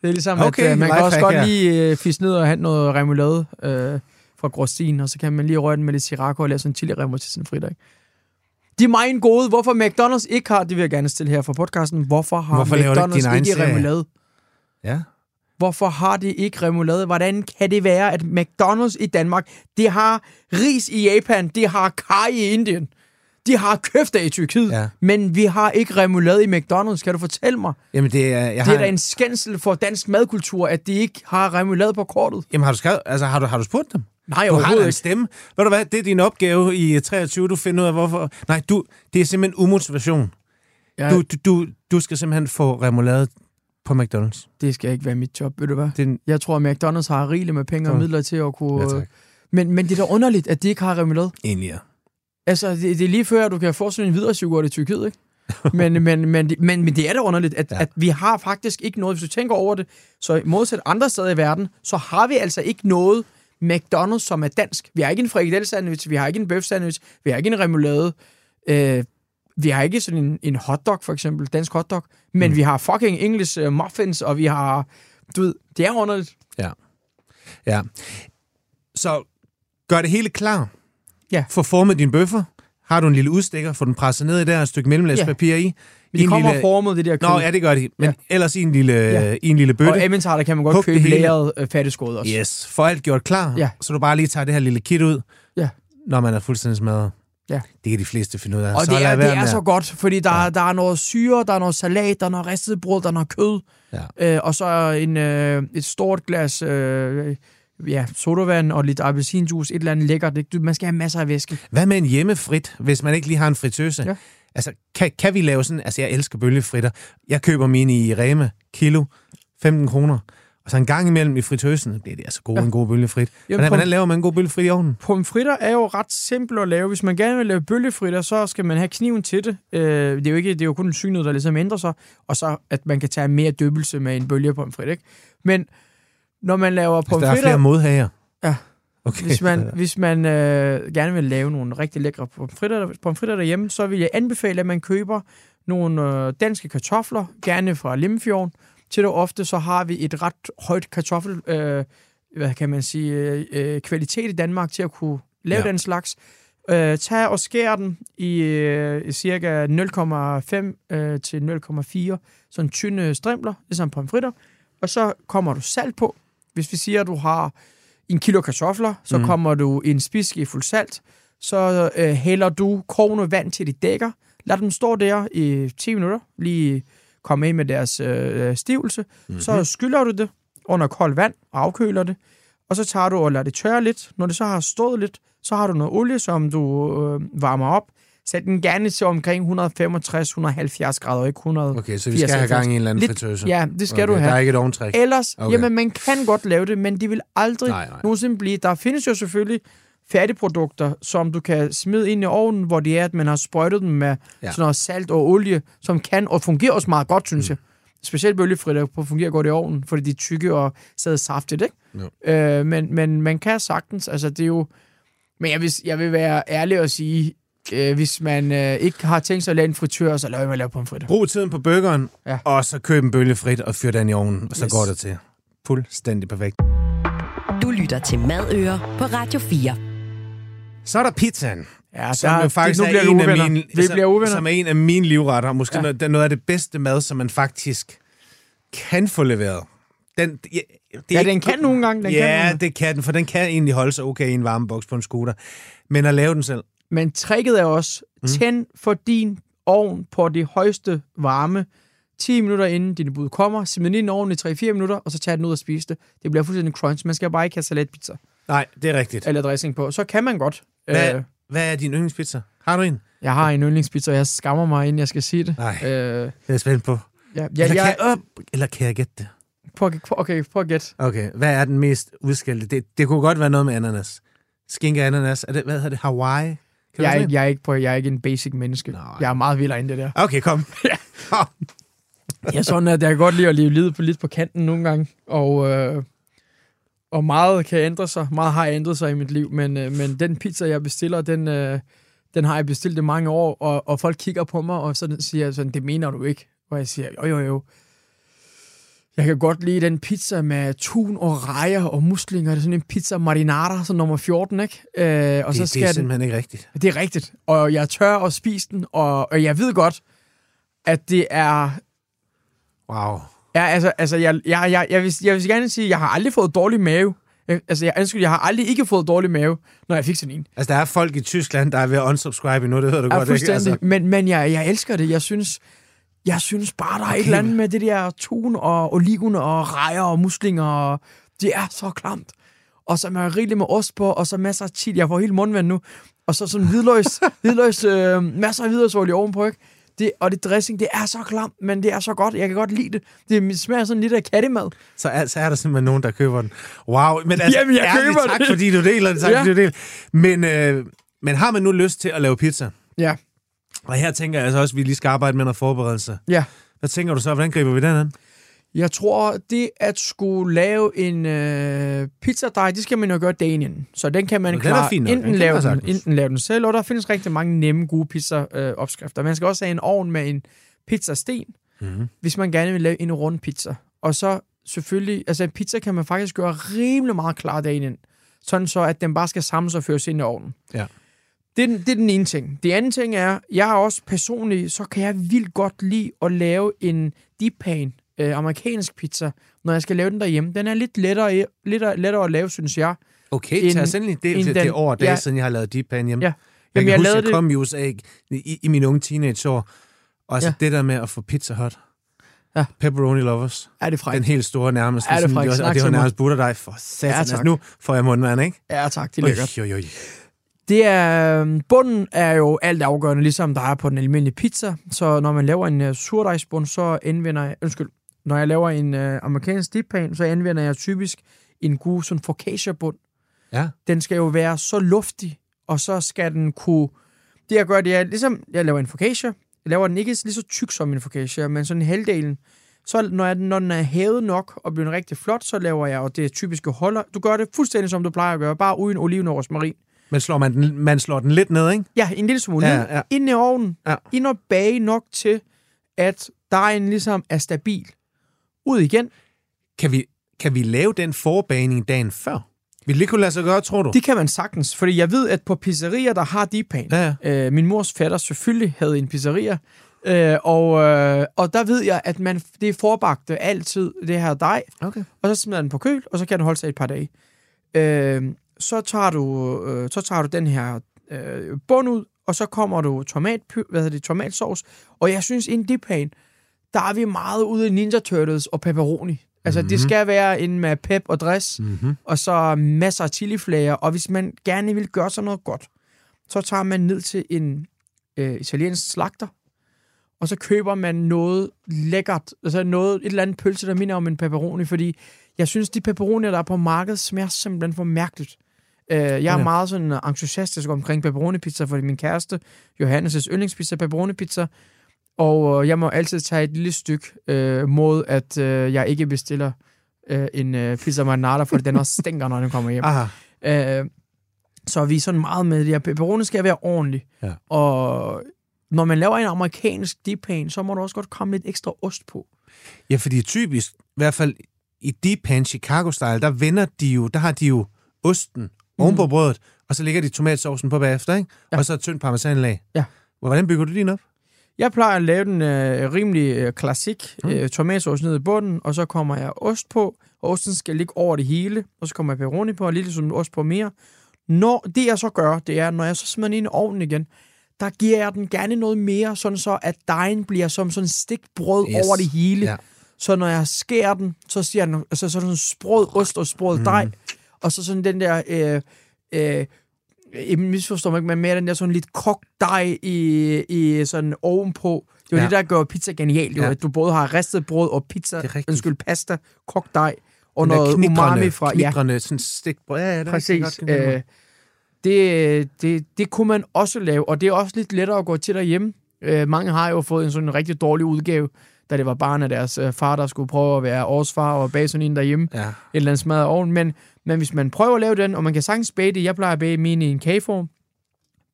S4: Det er ligesom,
S3: Okay,
S4: at øh, man kan også godt
S3: her.
S4: lige øh, fiske ned og have noget remoulade øh, fra Grostin, og så kan man lige røre den med lidt sirako og lave sådan en chili remmer til sin fridag. De er meget gode. Hvorfor McDonald's ikke har, det vil jeg gerne stille her for podcasten, hvorfor har
S3: Hvorfor ikke
S4: McDonald's ikke
S3: serie?
S4: remoulade?
S3: Ja.
S4: Hvorfor har de ikke remoulade? Hvordan kan det være, at McDonald's i Danmark, de har ris i Japan, de har kaj i Indien, de har køfter i Tyrkiet,
S3: Ja.
S4: men vi har ikke remoulade i McDonald's. Kan du fortælle mig?
S3: Jamen, det er... Jeg
S4: Det
S3: har,
S4: er da en skændsel for dansk madkultur, at de ikke har remoulade på kortet.
S3: Jamen, har du, skrevet, altså, har du, har du spurgt dem?
S4: Nej,
S3: Du har da en stemme. Ved du hvad, det er din opgave i 23, du finder ud af, hvorfor... Nej, du, det er simpelthen umotivation.
S4: Ja,
S3: Du, du, du, du skal simpelthen få remoulade på McDonald's.
S4: det skal ikke være mit job, ved du hvad?
S3: Det er en,
S4: Jeg tror, at McDonald's har rigeligt med penge og midler til at kunne...
S3: Ja, tak.
S4: men, men det er da underligt, at de ikke har remoulade.
S3: egentlig, ja.
S4: Altså, det, det er lige før, at du kan få sådan en videresugur i Tyrkiet, ikke? men, men, men, men, men det er da underligt, at,
S3: ja.
S4: at vi har faktisk ikke noget, hvis du tænker over det, så modsat andre steder i verden, så har vi altså ikke noget McDonald's, som er dansk. Vi har ikke en frikadelle sandwich, vi har ikke en bøf sandwich, vi har ikke en remoulade. Øh, vi har ikke sådan en, en hotdog, for eksempel, dansk hotdog, men mm. vi har fucking English uh, muffins, og vi har, du ved, det er underligt.
S3: Ja. Ja. Så gør det hele klar.
S4: Ja.
S3: Få formet dine bøffer. Har du en lille udstikker, få den presset ned i der, et stykke mellemlagspapir i.
S4: Men de
S3: en
S4: kommer
S3: lille...
S4: formet, det der kød.
S3: Nå, ja, det gør de. Men
S4: Ja.
S3: ellers i en lille,
S4: Ja.
S3: i en lille bøtte.
S4: og Emmentaler, der kan man godt
S3: det
S4: købe læret øh, fatteskål også.
S3: Yes, få alt gjort klar,
S4: Ja.
S3: så du bare lige tager det her lille kit ud,
S4: Ja.
S3: når man er fuldstændig smadret.
S4: Ja.
S3: Det kan de fleste finde ud af.
S4: Og
S3: så
S4: det er, det er
S3: med
S4: så godt, fordi der, ja. der er noget syre, der er noget salat, der er noget ristet brød, der er noget kød.
S3: Ja.
S4: Øh, og så en, øh, et stort glas øh, ja, sodavand og lidt appelsinjuice, et eller andet lækkert. Man skal have masser af væske.
S3: Hvad med en hjemmefrit, hvis man ikke lige har en fritøse?
S4: Ja.
S3: Altså, kan, kan vi lave sådan... Altså, jeg elsker bølgefritter. Jeg køber mine i Rema, kilo, 15 kroner. Og så en gang imellem i fritøsen, det er det altså god,
S4: Ja.
S3: en god bølgefrit.
S4: Jamen,
S3: Hvordan, hvordan laver man en god bølgefrit i ovnen?
S4: Pomfritter er jo ret simple at lave. Hvis man gerne vil lave bølgefritter, så skal man have kniven til det. Øh, det, er jo ikke, det er jo kun synet, der ligesom ændrer sig. Og så, at man kan tage mere døbelse med en bølgepomfrit, ikke? Men når man laver
S3: Hvis der er
S4: pomfritter...
S3: flere modhager.
S4: Ja.
S3: Okay.
S4: Hvis man, hvis man øh, gerne vil lave nogle rigtig lækre pomfritter, pomfritter derhjemme, så vil jeg anbefale, at man køber nogle øh, danske kartofler, gerne fra Limfjorden. Til det ofte så har vi et ret højt kartoffel, øh, hvad kan man sige, øh, øh, kvalitet i Danmark til at kunne lave ja.
S3: Ja.
S4: den slags. Øh, tag og skær den i øh, cirka 0,5 øh, til 0,4 sådan tynde strimler, ligesom pomfritter. Og så kommer du salt på. Hvis vi siger, at du har en kilo kartofler, så mm. kommer du en spiske fuld salt, så øh, hælder du kogende vand til de dækker, lad dem stå der i 10 minutter, lige komme ind med deres øh, stivelse, mm-hmm. så skyller du det under koldt vand og afkøler det, og så tager du og lader det tørre lidt. Når det så har stået lidt, så har du noget olie, som du øh, varmer op. Sæt den gerne til omkring 165-170 grader, ikke 100.
S3: Okay, så vi skal have gang i en eller anden
S4: Lidt-
S3: fritøse.
S4: Ja, det skal
S3: okay,
S4: du have.
S3: Der er ikke et ovntræk.
S4: Ellers, okay. Jamen man kan godt lave det, men de vil aldrig
S3: Nej, nej.
S4: nogensinde blive... Der findes jo selvfølgelig færdigprodukter, som du kan smide ind i ovnen, hvor det er, at man har sprøjtet dem med ja. Sådan noget salt og olie, som kan og fungerer også meget godt, synes mm. jeg. Specielt bølgefritter fungerer godt i ovnen, fordi de er tykke og stadig saftigt, ikke? Øh, men, men man kan sagtens, altså det er jo... Men jeg vil, jeg vil være ærlig og sige, øh, hvis man øh, ikke har tænkt sig at lave en fritør, så lad være med at lave pomfritter.
S3: Brug tiden på burgeren,
S4: Ja.
S3: og så køb en bølgefrit og fyr den i ovnen, og så
S4: Yes.
S3: går det til. Fuldstændig perfekt.
S2: Du lytter til Madøer på Radio 4.
S3: Så er der pizzaen.
S4: Ja,
S3: som jo faktisk
S4: nu
S3: er
S4: bliver
S3: en af mine,
S4: Vi bliver uvenner.
S3: som er en af mine livretter, måske
S4: Ja.
S3: noget, noget af det bedste mad, som man faktisk kan få leveret. Den, ja, det er
S4: Ja,
S3: ikke
S4: den kan nogle gange, den kan
S3: ja,
S4: gange.
S3: det kan den, for den kan egentlig holde sig okay i en varmeboks på en scooter. Men at lave den selv,
S4: Men tricket er også, mm. tænd for din ovn på det højeste varme 10 minutter inden din bud kommer. Smid den ind i ovnen i 3-4 minutter, og så tag den ud og spise det. Det bliver fuldstændig crunch. Man skal bare ikke have salatpizza
S3: nej, det er rigtigt.
S4: eller dressing på. Så kan man godt.
S3: Hvad,
S4: Øh,
S3: hvad er din yndlingspizza? Har du en?
S4: jeg har en yndlingspizza, og jeg skammer mig, inden jeg skal sige det.
S3: Nej,
S4: Øh,
S3: det er spændt på.
S4: ja,
S3: Ja, eller,
S4: jeg,
S3: kan, jeg, øh, eller kan jeg gætte det?
S4: prøv, okay, prøv at gætte.
S3: Okay, hvad er den mest udskældte? Det, det kunne godt være noget med ananas. Skinke ananas. Er det, hvad hedder det? Hawaii? Kan
S4: Jeg er, ikke, jeg, er ikke, prøv, jeg er ikke en basic menneske.
S3: Nej.
S4: Jeg er meget vildere end det der.
S3: Okay, kom.
S4: Jeg er sådan, at jeg kan godt lide at leve livet på lidt på kanten nogle gange, og, øh, og meget kan ændre sig. Meget har ændret sig i mit liv, men, øh, men den pizza, jeg bestiller, den, øh, den har jeg bestilt i mange år, og, og folk kigger på mig, og så siger jeg sådan, det mener du ikke. Og jeg siger, jo jo jo. Jeg kan godt lide den pizza med tun og rejer og muslinger. Det er sådan en pizza marinara, så nummer 14, ikke? Øh, og
S3: det,
S4: så
S3: det
S4: skal
S3: er
S4: den,
S3: simpelthen ikke rigtigt.
S4: det er rigtigt. Og jeg tør at spise den, og, og jeg ved godt, at det er
S3: Wow.
S4: Ja, altså, altså jeg, jeg, jeg, jeg, vil, jeg vil gerne sige, at jeg har aldrig fået dårlig mave. Jeg, altså, jeg, undskyld, jeg har aldrig ikke fået dårlig mave, når jeg fik sådan en.
S3: Altså, der er folk i Tyskland, der er ved at unsubscribe nu, det ved du
S4: Ja,
S3: godt, ikke? Altså,
S4: Men, men jeg, jeg elsker det. Jeg synes, jeg synes bare, der er okay. et eller andet med det der tun og oliven og rejer og muslinger. Og det er så klamt. Og så med rigeligt med ost på, og så masser af chili. Jeg får helt mundvand nu. Og så sådan hvidløs, hvidløs øh, masser af hvidløsolie ovenpå, ikke? Det, og det dressing, det er så klamt, men det er så godt. Jeg kan godt lide det. Det smager sådan lidt af kattemad.
S3: så, er, så er der simpelthen nogen, der køber den. Wow. Men altså,
S4: Jamen, jeg
S3: ærligt,
S4: køber
S3: tak,
S4: det.
S3: fordi du deler det. Tak,
S4: Ja.
S3: fordi du deler. Men, øh, men har man nu lyst til at lave pizza?
S4: Ja,
S3: Og her tænker jeg altså også, at vi lige skal arbejde med noget forberedelse.
S4: ja.
S3: Hvad tænker du så? Hvordan griber vi den an?
S4: Jeg tror, det at skulle lave en øh, pizzadej, det skal man jo gøre dagen inden. Så den kan man
S3: den
S4: klare.
S3: Den
S4: enten,
S3: kan
S4: lave den, enten lave den selv, og der findes rigtig mange nemme, gode pizza-opskrifter. Øh, man skal også have en ovn med en pizzasten,
S3: Mm-hmm.
S4: hvis man gerne vil lave en rund pizza. Og så selvfølgelig, altså en pizza kan man faktisk gøre rimelig meget klar dagen ind. Sådan så, at den bare skal samles og føres ind i ovnen.
S3: Ja.
S4: Det er, den, det er den ene ting. Det andet ting er, jeg er også personligt, så kan jeg vildt godt lide at lave en deep pan, øh, amerikansk pizza, når jeg skal lave den derhjemme. Den er lidt lettere, lettere, lettere at lave, synes jeg.
S3: Okay,
S4: En-
S3: tag os endelig del
S4: en
S3: til
S4: den-
S3: det år, dage
S4: ja.
S3: siden jeg har lavet deep pan hjemme.
S4: Ja.
S3: Jeg
S4: Jamen,
S3: kan
S4: jeg
S3: huske, jeg
S4: det-
S3: kom i USA i, i mine unge teenageår, og så
S4: Ja.
S3: det der med at få Pizza Hut,
S4: Ja.
S3: pepperoni lovers,
S4: Er det
S3: den helt store nærmest,
S4: Ja, det er
S3: sådan,
S4: frækt.
S3: og det var nærmest butterdej for satan.
S4: Ja,
S3: altså, nu får jeg mundvand, ikke?
S4: Ja, tak. Det er lækkert.
S3: Oj, oj, oj.
S4: Det er, øhm, bunden er jo alt afgørende, ligesom der er på den almindelige pizza. Så når man laver en uh, surdejsbund, så anvender jeg, undskyld, når jeg laver en uh, amerikansk deep pan, så anvender jeg typisk en god sådan focaccia-bund.
S3: Ja.
S4: Den skal jo være så luftig, og så skal den kunne... Det jeg gør, det er ligesom, jeg laver en focaccia. Jeg laver den ikke lige så tyk som en focaccia, men sådan halvdelen. Så når, jeg, når den er hævet nok og bliver rigtig flot, så laver jeg og det er typiske holder. Du gør det fuldstændig som du plejer at gøre, bare uden oliven og rosmarin.
S3: Men slår man, den, man slår den lidt ned, ikke?
S4: Ja, en lille smule.
S3: Ja,
S4: Ja. Ind i ovnen.
S3: Ja.
S4: Ind og bage nok til, at dejen ligesom er stabil. Ud igen.
S3: Kan vi, kan vi lave den forbagning dagen før? Vil det kunne lade sig gøre, tror du?
S4: Det kan man sagtens, fordi jeg ved, at på pizzerier, der har deep pan,
S3: Ja, ja.
S4: øh, min mors fætter selvfølgelig havde en pizzeria, øh, og, øh, og der ved jeg, at man, det er forbagte altid, det her dej,
S3: Okay.
S4: og så smider den på køl, og så kan den holde sig et par dage. Øh, så, tager du, øh, så tager du den her øh, bund ud, og så kommer du tomat, hvad hedder det, tomatsauce, og jeg synes, en dip pan, der er vi meget ude i Ninja Turtles og pepperoni. Altså, mm-hmm. det skal være en med pep og dress,
S3: Mm-hmm.
S4: og så masser af chiliflager, og hvis man gerne vil gøre sig noget godt, så tager man ned til en øh, italiensk slagter, og så køber man noget lækkert, altså noget, et eller andet pølse, der minder om en pepperoni, fordi jeg synes, de pepperonier, der er på markedet, smager simpelthen for mærkeligt. Øh, jeg er
S3: Ja.
S4: meget sådan entusiastisk omkring pepperoni-pizza, fordi min kæreste, Johannes' yndlingspizza, er pepperoni-pizza, og øh, jeg må altid tage et lille stykke øh, mod, at øh, jeg ikke bestiller øh, en øh, pizza marinara, fordi den også stinker, når den kommer hjem.
S3: Aha.
S4: Øh, så er vi sådan meget med det her. Pepperoni skal være ordentlig.
S3: Ja.
S4: Og når man laver en amerikansk deep pan, så må der også godt komme lidt ekstra ost på.
S3: Ja, fordi typisk, i hvert fald i deep pan Chicago-style, der vender de jo, der har de jo osten. Oven på brødet, og så lægger de tomatsaucen på bagefter, ikke? Ja. Og så et tyndt parmesanlag.
S4: Ja.
S3: Hvordan bygger du din op?
S4: Jeg plejer at lave den øh, rimelig øh, klassik.
S3: Mm.
S4: Mm. Øh, tomatsauce ned i bunden, og så kommer jeg ost på. Og osten skal ligge over det hele. Og så kommer jeg pepperoni på, og lidt som ost på mere. Når det jeg så gør, det er, når jeg så smider den ind i ovnen igen, der giver jeg den gerne noget mere, sådan så at dejen bliver som sådan stegt brød
S3: Yes.
S4: over det hele.
S3: Ja.
S4: Så når jeg skærer den, så siger den, altså sådan en sprød ost og sprød
S3: Mm.
S4: dej, og så sådan den der, øh, øh, jeg misforstår mig ikke, men mere den der sådan lidt kogt dej i, i sådan ovenpå. Det er jo
S3: Ja.
S4: ja. det, der gør pizza genialt, jo,
S3: Ja.
S4: at du både har ristet brød og pizza, undskyld, pasta, kogt dej, og
S3: Den
S4: noget umami fra... Ja,
S3: Knitrende, sådan stegt brød. Ja, ja, det er
S4: præcis.
S3: godt,
S4: Øh, det, det, det kunne man også lave, og det er også lidt lettere at gå til derhjemme. Øh, mange har jo fået en sådan rigtig dårlig udgave, da det var barn af deres øh, far, der skulle prøve at være årsfar og bage sådan en derhjemme
S3: Ja.
S4: et eller andet smadret ovn. Men, men hvis man prøver at lave den, og man kan sagtens bage det, jeg plejer at bage mine i en kageform,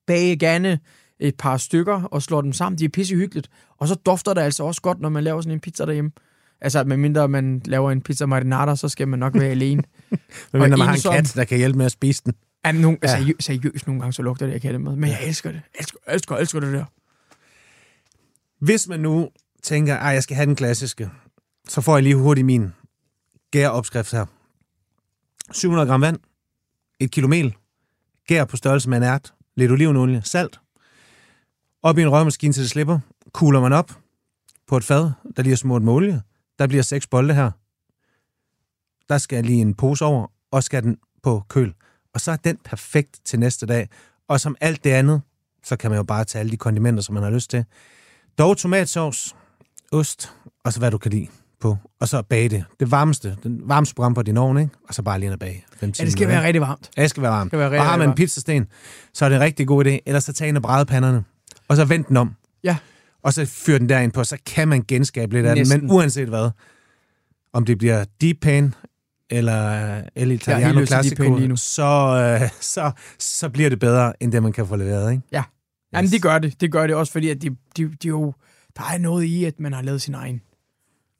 S4: bage gerne et par stykker og slå dem sammen. De er pisse hyggeligt. Og så dufter det altså også godt, når man laver sådan en pizza derhjemme. Altså, medmindre man laver en pizza marinara, så skal man nok være alene.
S3: Men man har en
S4: ensom.
S3: kat, der kan hjælpe med at spise den.
S4: Jamen, nogle,
S3: Ja.
S4: ja. seriøst, nogle gange så lugter det, det med. Men jeg elsker det. Elsker, elsker, elsker det der.
S3: Hvis man nu tænker, at jeg skal have den klassiske, så får jeg lige hurtigt min gæropskrift her. 700 gram vand, et kilo mel, gær på størrelse med en ært, lidt olivenolie, salt. Op i en rørmaskine til det slipper, kugler man op på et fad, der lige er smurt med olie. Der bliver seks bolde her. Der skal lige en pose over, og skal den på køl. Og så er den perfekt til næste dag. Og som alt det andet, så kan man jo bare tage alle de kondimenter, som man har lyst til. Dog tomatsovs, ost, og så hvad du kan lide på. Og så bage det. Det varmeste, den varmeste program på din ovn, ikke? Og så bare lige ind og bage. 15
S4: Ja, det skal være rigtig varmt.
S3: Ja, det skal være varmt.
S4: skal være
S3: og
S4: rigtig,
S3: har man en pizzasten, så er det en rigtig god idé. Ellers så tag en af brædepanderne, og så vend den om.
S4: Ja.
S3: Og så fyr den derind på, så kan man genskabe lidt af den. Men uanset hvad, om det bliver Deep Pan eller El Italiano
S4: nu.
S3: Classico, så, øh, så, så bliver det bedre, end det, man kan få leveret, ikke?
S4: Ja. Jamen, det gør det. Det gør det også, fordi at de, de, de jo, der er noget i, at man har lavet sin egen.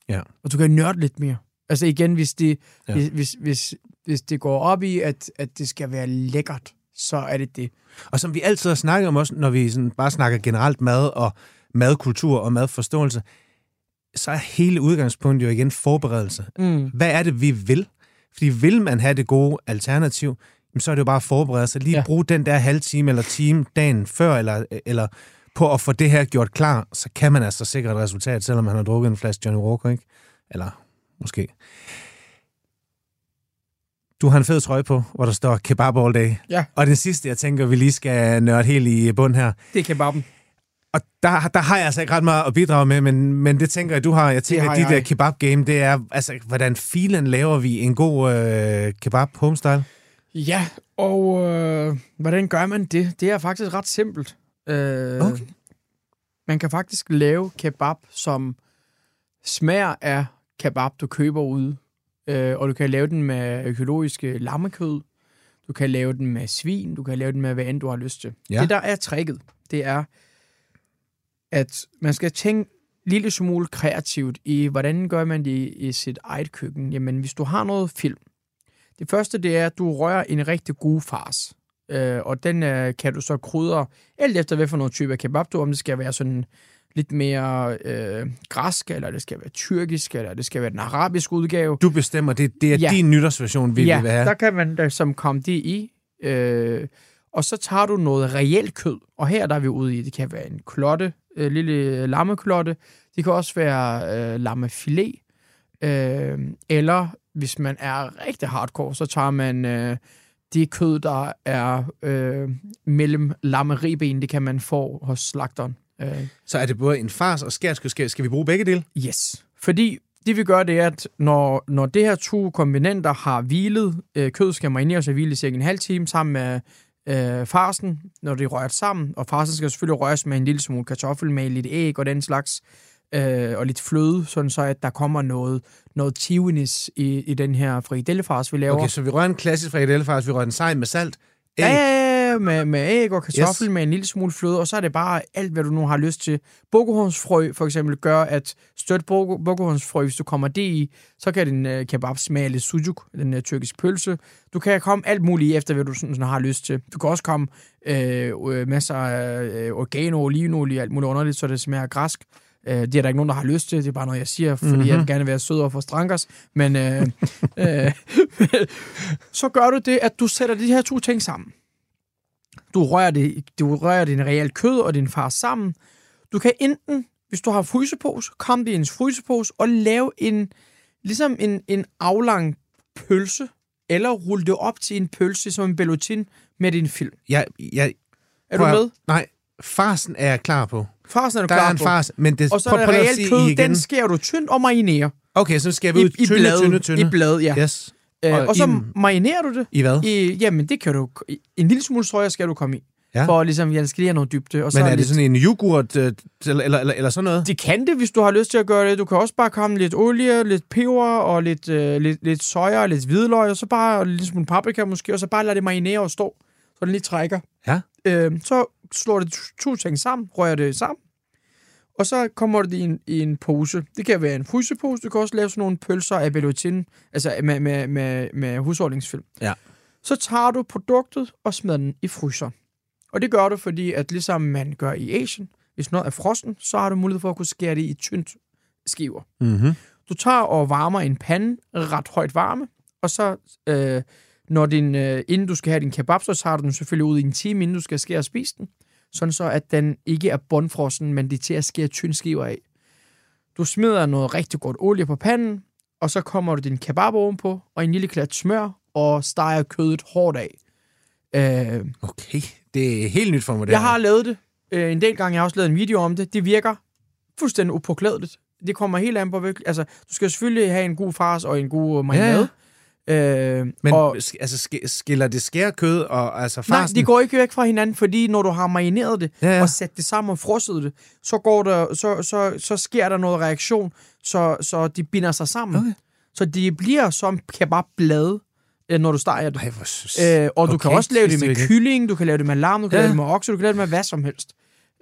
S3: Ja.
S4: Og du kan nørde lidt mere. Altså igen, hvis det,
S3: Ja.
S4: hvis, hvis, hvis, hvis det går op i, at, at det skal være lækkert, så er det det.
S3: Og som vi altid har snakket om også, når vi sådan bare snakker generelt mad og madkultur og madforståelse, så er hele udgangspunktet jo igen forberedelse.
S4: Mm.
S3: Hvad er det, vi vil? Fordi vil man have det gode alternativ, så er det jo bare at forberede sig. Lige. Ja. bruge den der halve time eller time dagen før, eller, eller på at få det her gjort klar, så kan man altså sikre et resultat, selvom man har drukket en flaske Johnny Walker, ikke? Eller måske. Du har en fed trøje på, hvor der står kebab all day.
S4: Ja.
S3: Og det sidste, jeg tænker, vi lige skal nørde helt i bund her.
S4: Det er kebaben.
S3: Og der, der har jeg altså ikke ret meget at bidrage med, men, men det tænker jeg, du har. Jeg tænker, at de der kebab-game, det er, altså, hvordan filen laver vi en god øh, kebab homestyle?
S4: Ja, og øh, hvordan gør man det? Det er faktisk ret simpelt. Øh,
S3: Okay.
S4: Man kan faktisk lave kebab, som smager af kebab, du køber ude. Øh, og du kan lave den med økologiske lammekød. Du kan lave den med svin. Du kan lave den med, hvad end du har lyst til.
S3: Ja.
S4: Det, der er tricket, det er, at man skal tænke lille smule kreativt i, hvordan gør man det i, i sit eget køkken. Jamen, hvis du har noget film, det første, det er, at du rører en rigtig god fars. Øh, og den øh, kan du så krydre, alt efter hvad for noget type af kebab du, om det skal være sådan lidt mere øh, græsk, eller det skal være tyrkisk, eller det skal være den arabiske udgave.
S3: Du bestemmer, det, det er ja.
S4: Ja.
S3: din nytårsversion, vi
S4: ja,
S3: vil have.
S4: der kan man da som komme det i. Øh, og så tager du noget reelt kød, og her der er vi ude i, det kan være en klotte, øh, lille lammeklotte, det kan også være øh, lammefilet, øh, eller hvis man er rigtig hardcore, så tager man øh, det kød, der er øh, mellem lammeribben, det kan man få hos slagteren. Øh,
S3: Så er det både en fars og skærsk, skal, vi bruge begge dele?
S4: Yes. Fordi det vi gør, det er, at når, når det her to komponenter har hvilet, øh, kød skal marineres og hvile i cirka en halv time sammen med øh, farsen, når det er rørt sammen, og farsen skal selvfølgelig røres med en lille smule kartoffel, med lidt æg og den slags, øh, og lidt fløde, sådan så at der kommer noget, noget tivenis i, i den her frikadellefars, vi laver.
S3: Okay, så vi rører en klassisk frikadellefars, vi rører den sej med salt, æg.
S4: Ja, ja, ja, med, med æg og kartoffel,
S3: Yes.
S4: med en lille smule fløde, og så er det bare alt, hvad du nu har lyst til. Bokohornsfrø for eksempel gør, at støt bokohornsfrø, hvis du kommer det i, så kan din øh, kebab smage lidt sujuk, den øh, tyrkisk pølse. Du kan komme alt muligt efter, hvad du sådan, sådan har lyst til. Du kan også komme øh, øh, masser af øh, oregano, olivenolie, alt muligt underligt, så det smager græsk. Øh, det er der ikke nogen, der har lyst til. Det er bare noget, jeg siger, fordi
S3: Mhm.
S4: mm-hmm. jeg vil gerne være sød over for strankers. Men øh, øh, så gør du det, at du sætter de her to ting sammen. Du rører, det, du rører din reelt kød og din far sammen. Du kan enten, hvis du har frysepose, komme det i en frysepose og lave en, ligesom en, en aflang pølse, eller rulle det op til en pølse som en bellotin med din film.
S3: Jeg, jeg,
S4: Er du
S3: at-
S4: med?
S3: Nej, farsen er jeg klar på.
S4: Farsen er du
S3: Der
S4: klar
S3: er en
S4: på.
S3: fars, men det,
S4: Og så er
S3: at
S4: reelt kød,
S3: igen.
S4: den skærer du tyndt og marinerer.
S3: Okay, så skal vi ud
S4: i,
S3: tynde,
S4: blad,
S3: tynde, tynde.
S4: I blad, ja.
S3: Yes.
S4: Øh,
S3: Og
S4: og så
S3: i-
S4: marinerer du det.
S3: I hvad?
S4: I, jamen, det kan du... En lille smule soja skal du komme i.
S3: Ja.
S4: For ligesom, jeg skal lige have noget dybde. Og så
S3: Men er det
S4: lidt-
S3: sådan en yoghurt, øh, eller, eller, eller, eller sådan noget?
S4: Det kan det, hvis du har lyst til at gøre det. Du kan også bare komme lidt olie, lidt peber og lidt, øh, lidt, lidt soja og lidt hvidløg, og så bare og lidt smule paprika måske, og så bare lade det marinere og stå, så den lige trækker.
S3: Ja.
S4: Øh, så slår det to- ting sammen, rører det sammen, og så kommer det i en, i en pose. Det kan være en frysepose, du kan også lave sådan nogle pølser af bellotin, altså med, med, med, med husholdningsfilm.
S3: Ja.
S4: Så tager du produktet og smider den i fryser. Og det gør du, fordi at ligesom man gør i Asien, hvis noget er frossen, så har du mulighed for at kunne skære det i tyndt skiver.
S3: Mm-hmm.
S4: Du tager og varmer en pande ret højt varme, og så, øh, når din, øh, inden du skal have din kebab, så tager du den selvfølgelig ud i en time, inden du skal skære og spise den, sådan så at den ikke er bundfrossen, men det er til at skære tynde skiver af. Du smider noget rigtig godt olie på panden, og så kommer du din kebab ovenpå, og en lille klat smør, og steger kødet hårdt af. Øh,
S3: Okay, det er helt nyt for mig. Det
S4: jeg
S3: her.
S4: har lavet det øh, en del gange. Jeg har også lavet en video om det. Det virker fuldstændig upåklædeligt. Det kommer helt an på, altså, du skal selvfølgelig have en god fars og en god øh, marinade. Ja. Øh,
S3: Men
S4: og,
S3: altså, sk- skiller det skærkød og altså
S4: nej,
S3: farsen?
S4: de går ikke væk fra hinanden, fordi når du har marineret det
S3: Ja,
S4: ja, og sat det sammen og frosset det, så, går der, så, så, så sker der noget reaktion, så, så de binder sig sammen.
S3: Okay.
S4: Så det bliver som kebabblade, øh, når du steger det.
S3: Ej, hvor
S4: Øh, og du kan
S3: okay,
S4: også lave det med
S3: ikke.
S4: kylling, du kan lave det med lam, du kan
S3: ja.
S4: lave det med okse, du kan lave det med hvad som helst.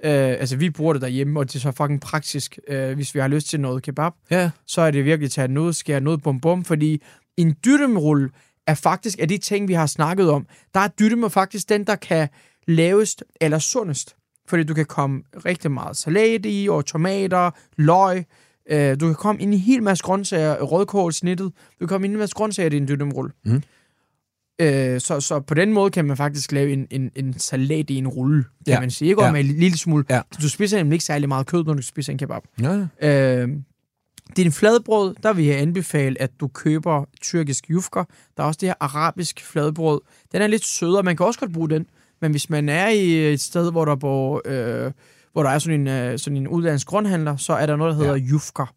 S4: Øh, altså, vi bruger det derhjemme, og det er så fucking praktisk, øh, hvis vi har lyst til noget kebab.
S3: Ja.
S4: Så er det virkelig at tage noget, skære noget bum bum, fordi en dyrtemrulle er faktisk af de ting, vi har snakket om. Der er dyrtemrulle faktisk den, der kan laves eller sundest. Fordi du kan komme rigtig meget salat i, og tomater, løg. Øh, du kan komme ind i en hel masse grøntsager, rødkål snittet. Du kan komme ind i en masse grøntsager i din dyrtemrulle.
S3: Mhm.
S4: Øh, så, så på den måde kan man faktisk lave en, en, en salat i en rulle, kan
S3: Ja.
S4: man sige. Ikke? Og
S3: Ja.
S4: med en lille smule.
S3: Ja.
S4: Du spiser nemlig ikke særlig meget kød, når du spiser en kebab.
S3: Ja.
S4: Øh, din fladbrød, der vil jeg anbefale, at du køber tyrkisk jufker. Der er også det her arabisk fladbrød. Den er lidt sødere, man kan også godt bruge den. Men hvis man er i et sted, hvor der, bor, øh, hvor der er sådan en, øh, sådan en udlandsk grundhandler, så er der noget, der hedder ja. jufker.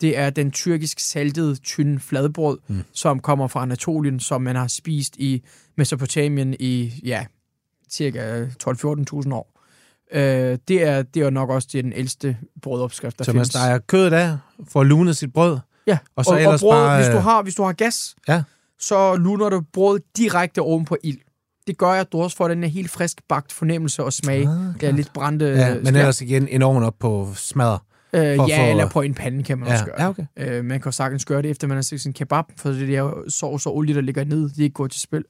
S4: Det er den tyrkisk saltede, tynde fladbrød, mm. som kommer fra Anatolien, som man har spist i Mesopotamien i, ja, cirka 12-14.000 år. Øh, det, er, det er nok også den ældste brødopskrift, der
S3: Så man
S4: findes.
S3: steger kødet af, får lunet sit brød.
S4: Ja,
S3: Og så
S4: og,
S3: ellers
S4: og brød,
S3: bare,
S4: hvis, du
S3: øh,
S4: har, hvis du har gas,
S3: Ja.
S4: så luner du brød direkte oven på ild. Det gør, at du også får den her helt frisk bagt fornemmelse og smag.
S3: Ah,
S4: det er lidt brændte...
S3: Ja, men ellers igen en ovn op på smadder.
S4: øh, ja,
S3: få-
S4: eller på en pande kan man
S3: Ja,
S4: også gøre.
S3: ja, okay.
S4: øh, man kan jo sagtens gøre det, efter man har set sin kebab, for det der sovs og olie, der ligger ned, det er ikke gået til spil.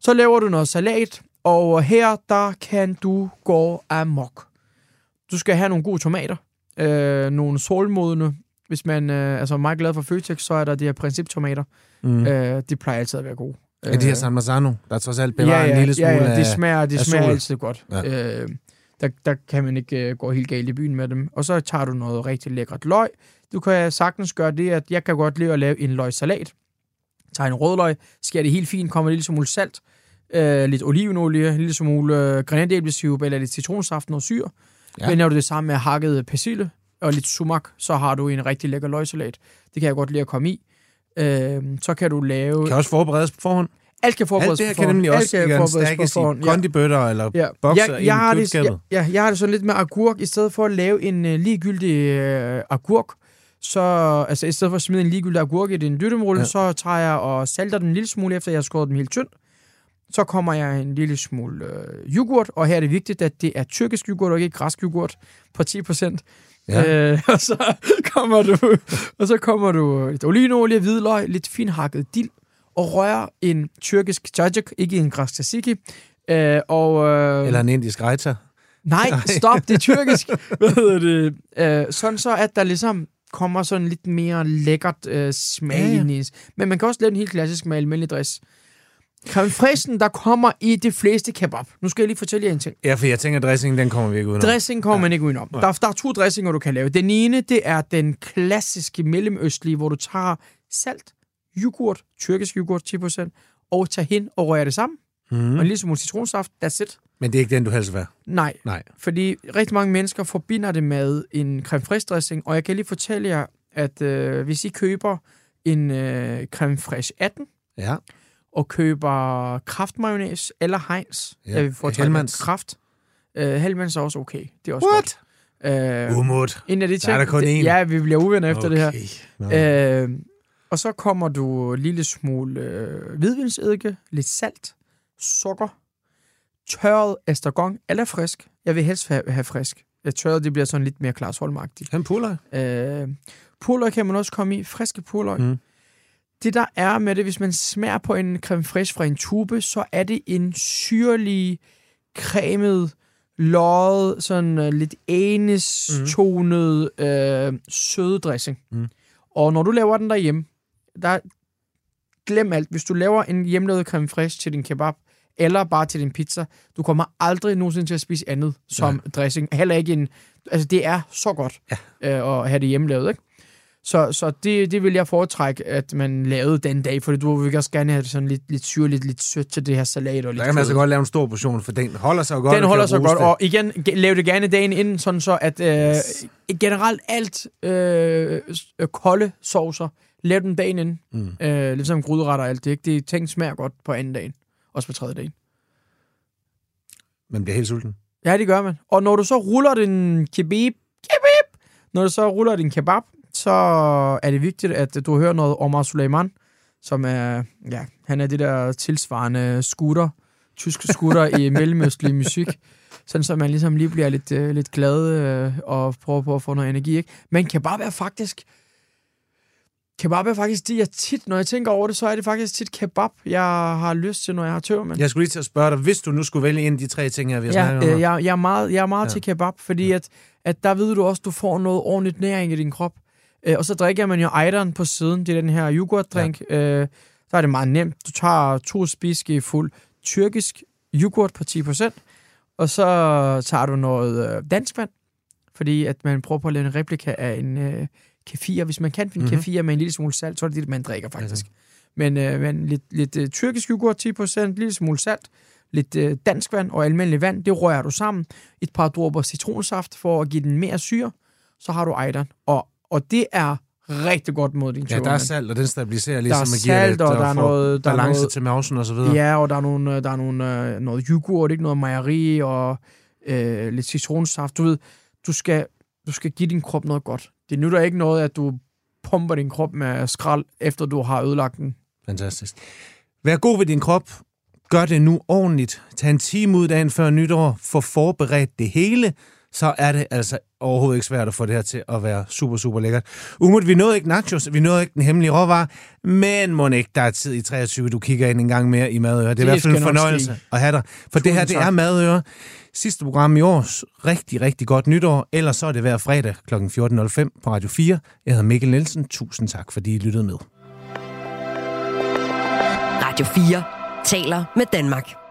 S4: Så laver du noget salat, og her, der kan du gå amok. Du skal have nogle gode tomater, øh, nogle solmodne. Hvis man øh, altså er meget glad for Føtex, så er der de her principtomater.
S3: Mm.
S4: Øh, det plejer altid at være gode.
S3: Ja, de her San Marzano, der trods alt bevarer
S4: ja, ja,
S3: en lille smule
S4: ja, ja, det smager,
S3: af
S4: smager
S3: sol.
S4: altid godt.
S3: Ja.
S4: Øh, der, der kan man ikke uh, gå helt galt i byen med dem. Og så tager du noget rigtig lækkert løg. Du kan sagtens gøre det, at jeg kan godt lide at lave en løgsalat. Tager en rødløg, skærer det helt fint, kommer en lille smule salt, øh, lidt olivenolie, en lille smule øh, granatæblesirup eller lidt citronsaft og syre.
S3: Ja.
S4: Ja. Vender du det sammen med hakket persille og lidt sumak, så har du en rigtig lækker løgsalat. Det kan jeg godt lide at komme i. Øh, så kan du lave...
S3: Kan også forberedes på forhånd.
S4: Alt kan
S3: Alt
S4: forberedes
S3: det her
S4: på
S3: kan nemlig
S4: Alt
S3: også
S4: kan
S3: igen
S4: forberedes på forhånd,
S3: kondibøtter eller
S4: Ja.
S3: bokser
S4: jeg,
S3: i
S4: jeg, har det, jeg, ja, jeg har det sådan lidt med agurk, i stedet for at lave en uh, ligegyldig uh, agurk, så, altså i stedet for at smide en ligegyldig agurk i din dyttemrulle,
S3: Ja.
S4: ja. så tager jeg og salter den en lille smule, efter jeg har skåret den helt tynd. Så kommer jeg en lille smule uh, yoghurt, og her er det vigtigt, at det er tyrkisk yoghurt og ikke græsk yoghurt på 10%.
S3: Ja.
S4: Ja. Øh, og så kommer du, og så kommer du lidt olivenolie, hvidløg, lidt finhakket dild, og rører en tyrkisk cacik, ikke en græsk tzatziki. Øh, og, øh,
S3: Eller en indisk raita.
S4: Nej, stop, det er tyrkisk. Hvad hedder det? Øh, sådan så, at der ligesom kommer sådan lidt mere lækkert øh, smag
S3: Ja,
S4: ja, ind i. Men man kan også lave den helt klassisk med almindelig dress. Fraichen, der kommer i de fleste kebab. Nu skal jeg lige fortælle jer en ting.
S3: Ja, for jeg tænker, dressingen, den kommer vi ikke udenom.
S4: Dressing kommer ja. man ikke udenom. Der, der er to dressinger, du kan lave. Den ene, det er den klassiske mellemøstlige, hvor du tager salt, yoghurt, tyrkisk yoghurt 10%, og tager hen og rører det sammen. Mm. Og en lille smule citronsaft, that's it.
S3: Men det er ikke den, du helst vil være.
S4: Nej,
S3: Nej.
S4: fordi rigtig mange mennesker forbinder det med en creme fraiche dressing, og jeg kan lige fortælle jer, at øh, hvis I køber en øh, creme fraiche 18,
S3: Ja.
S4: Og køber kraftmayonnaise eller Heinz,
S3: Ja,
S4: jeg vil foretrække
S3: Hellmann's.
S4: kraft. Øh, Hellmann's er også okay. Det er også
S3: What?
S4: godt. Øh,
S3: Umut.
S4: en af de ting,
S3: er der kun én.
S4: Ja, vi bliver uvenner efter det her. Øh, og så kommer du en lille smule øh, hvidvinsedike, lidt salt, sukker, tørret estragon eller frisk. Jeg vil helst have, have frisk. Ja, Tørret, det bliver sådan lidt mere klarsholmagtigt.
S3: Han puller.
S4: Øh, purløg kan man også komme i. Friske purløg.
S3: Mm.
S4: Det der er med det, hvis man smager på en creme fraiche fra en tube, så er det en syrlig, cremet, løjet, sådan uh, lidt anis-tonet, øh, søde dressing.
S3: Mm.
S4: Og når du laver den derhjemme, der glem alt. Hvis du laver en hjemmelavet creme fraiche til din kebab, eller bare til din pizza, du kommer aldrig nogensinde til at spise andet som
S3: Nej.
S4: dressing. Heller ikke en... Altså, det er så godt ja. øh, at have det hjemmelavet, ikke? Så, så det, det vil jeg foretrække, at man lavede den dag, fordi du vil også gerne have det sådan lidt, lidt syrligt, lidt sødt til det her salat og lidt
S3: Der kan man altså godt lave en stor portion, for den holder sig godt.
S4: Den holder sig godt, og igen, ge- lav det gerne dagen inden, sådan så at øh, generelt alt øh, kolde saucer, lav dem dagen inden.
S3: Mm.
S4: Øh, lidt som gryderetter og alt det, ikke? Det ting smager godt på anden dagen, også på tredje dagen.
S3: Man bliver helt sulten.
S4: Ja, det gør man. Og når du så ruller din kebab, kebab, når du så ruller din kebab, så er det vigtigt, at du hører noget Omar Suleiman, som er, ja, han er det der tilsvarende scooter, tyske scooter i mellemøstlig musik. Sådan så man ligesom lige bliver lidt, øh, lidt glad øh, og prøver på at få noget energi. Ikke? Men kan bare være faktisk Kebab er faktisk det, jeg tit, når jeg tænker over det, så er det faktisk tit kebab, jeg har lyst til, når jeg har tømmermænd.
S3: Jeg skulle lige til at spørge dig, hvis du nu skulle vælge en af de tre ting, jeg vil
S4: Ja,
S3: snakke om.
S4: øh, jeg, jeg er meget, jeg er meget
S3: Ja.
S4: ja. til kebab, fordi at, at der ved du også, du får noget ordentligt næring i din krop. Øh, og så drikker man jo ejderen på siden, det er den her yoghurtdrink. Ja. Øh, så er det meget nemt. Du tager to spiske fuld tyrkisk yoghurt på 10%, og så tager du noget øh, dansk vand, fordi at man prøver på at lave en replika af en øh, kefir. Hvis man kan finde
S3: Mhm.
S4: mm-hmm. kefir med en lille smule salt, så er det det, man drikker faktisk. Men, øh, men lidt, lidt øh, tyrkisk yoghurt, 10%, en lille smule salt, lidt øh, dansk vand og almindelig vand, det rører du sammen. Et par dråber citronsaft for at give den mere syre, så har du ejderen. Og, og det er rigtig godt mod din
S3: Ja, der er salt, og den stabiliserer
S4: Der er
S3: ligesom
S4: salt,
S3: lidt,
S4: og der er
S3: får
S4: noget- der er
S3: balance
S4: noget-
S3: til mausen og så videre.
S4: Ja, og der er nogle, øh, der er nogle, øh, noget yoghurt, ikke noget mejeri og øh, lidt citronsaft. Du ved, du skal, du skal give din krop noget godt. Det nytter ikke noget, at du pumper din krop med skrald, efter du har ødelagt den.
S3: Fantastisk. Vær god ved din krop. Gør det nu ordentligt. Tag en time ud dagen før nytår. Få forberedt det hele. Så er det altså overhovedet ikke svært at få det her til at være super, super lækkert. Umut, vi nåede ikke nachos, vi nåede ikke den hemmelige råvarer, men må ikke, der er tid i 23, du kigger ind en gang mere i Madøre. Det er
S4: Det
S3: i hvert fald en fornøjelse at have dig. For det her, det
S4: tak.
S3: er Madøre. Sidste program i år. Rigtig, rigtig godt nytår. Ellers så er det hver fredag kl. 14.05 på Radio 4. Jeg hedder Mikkel Nielsen. Tusind tak, fordi I lyttede med.
S2: Radio 4 taler med Danmark.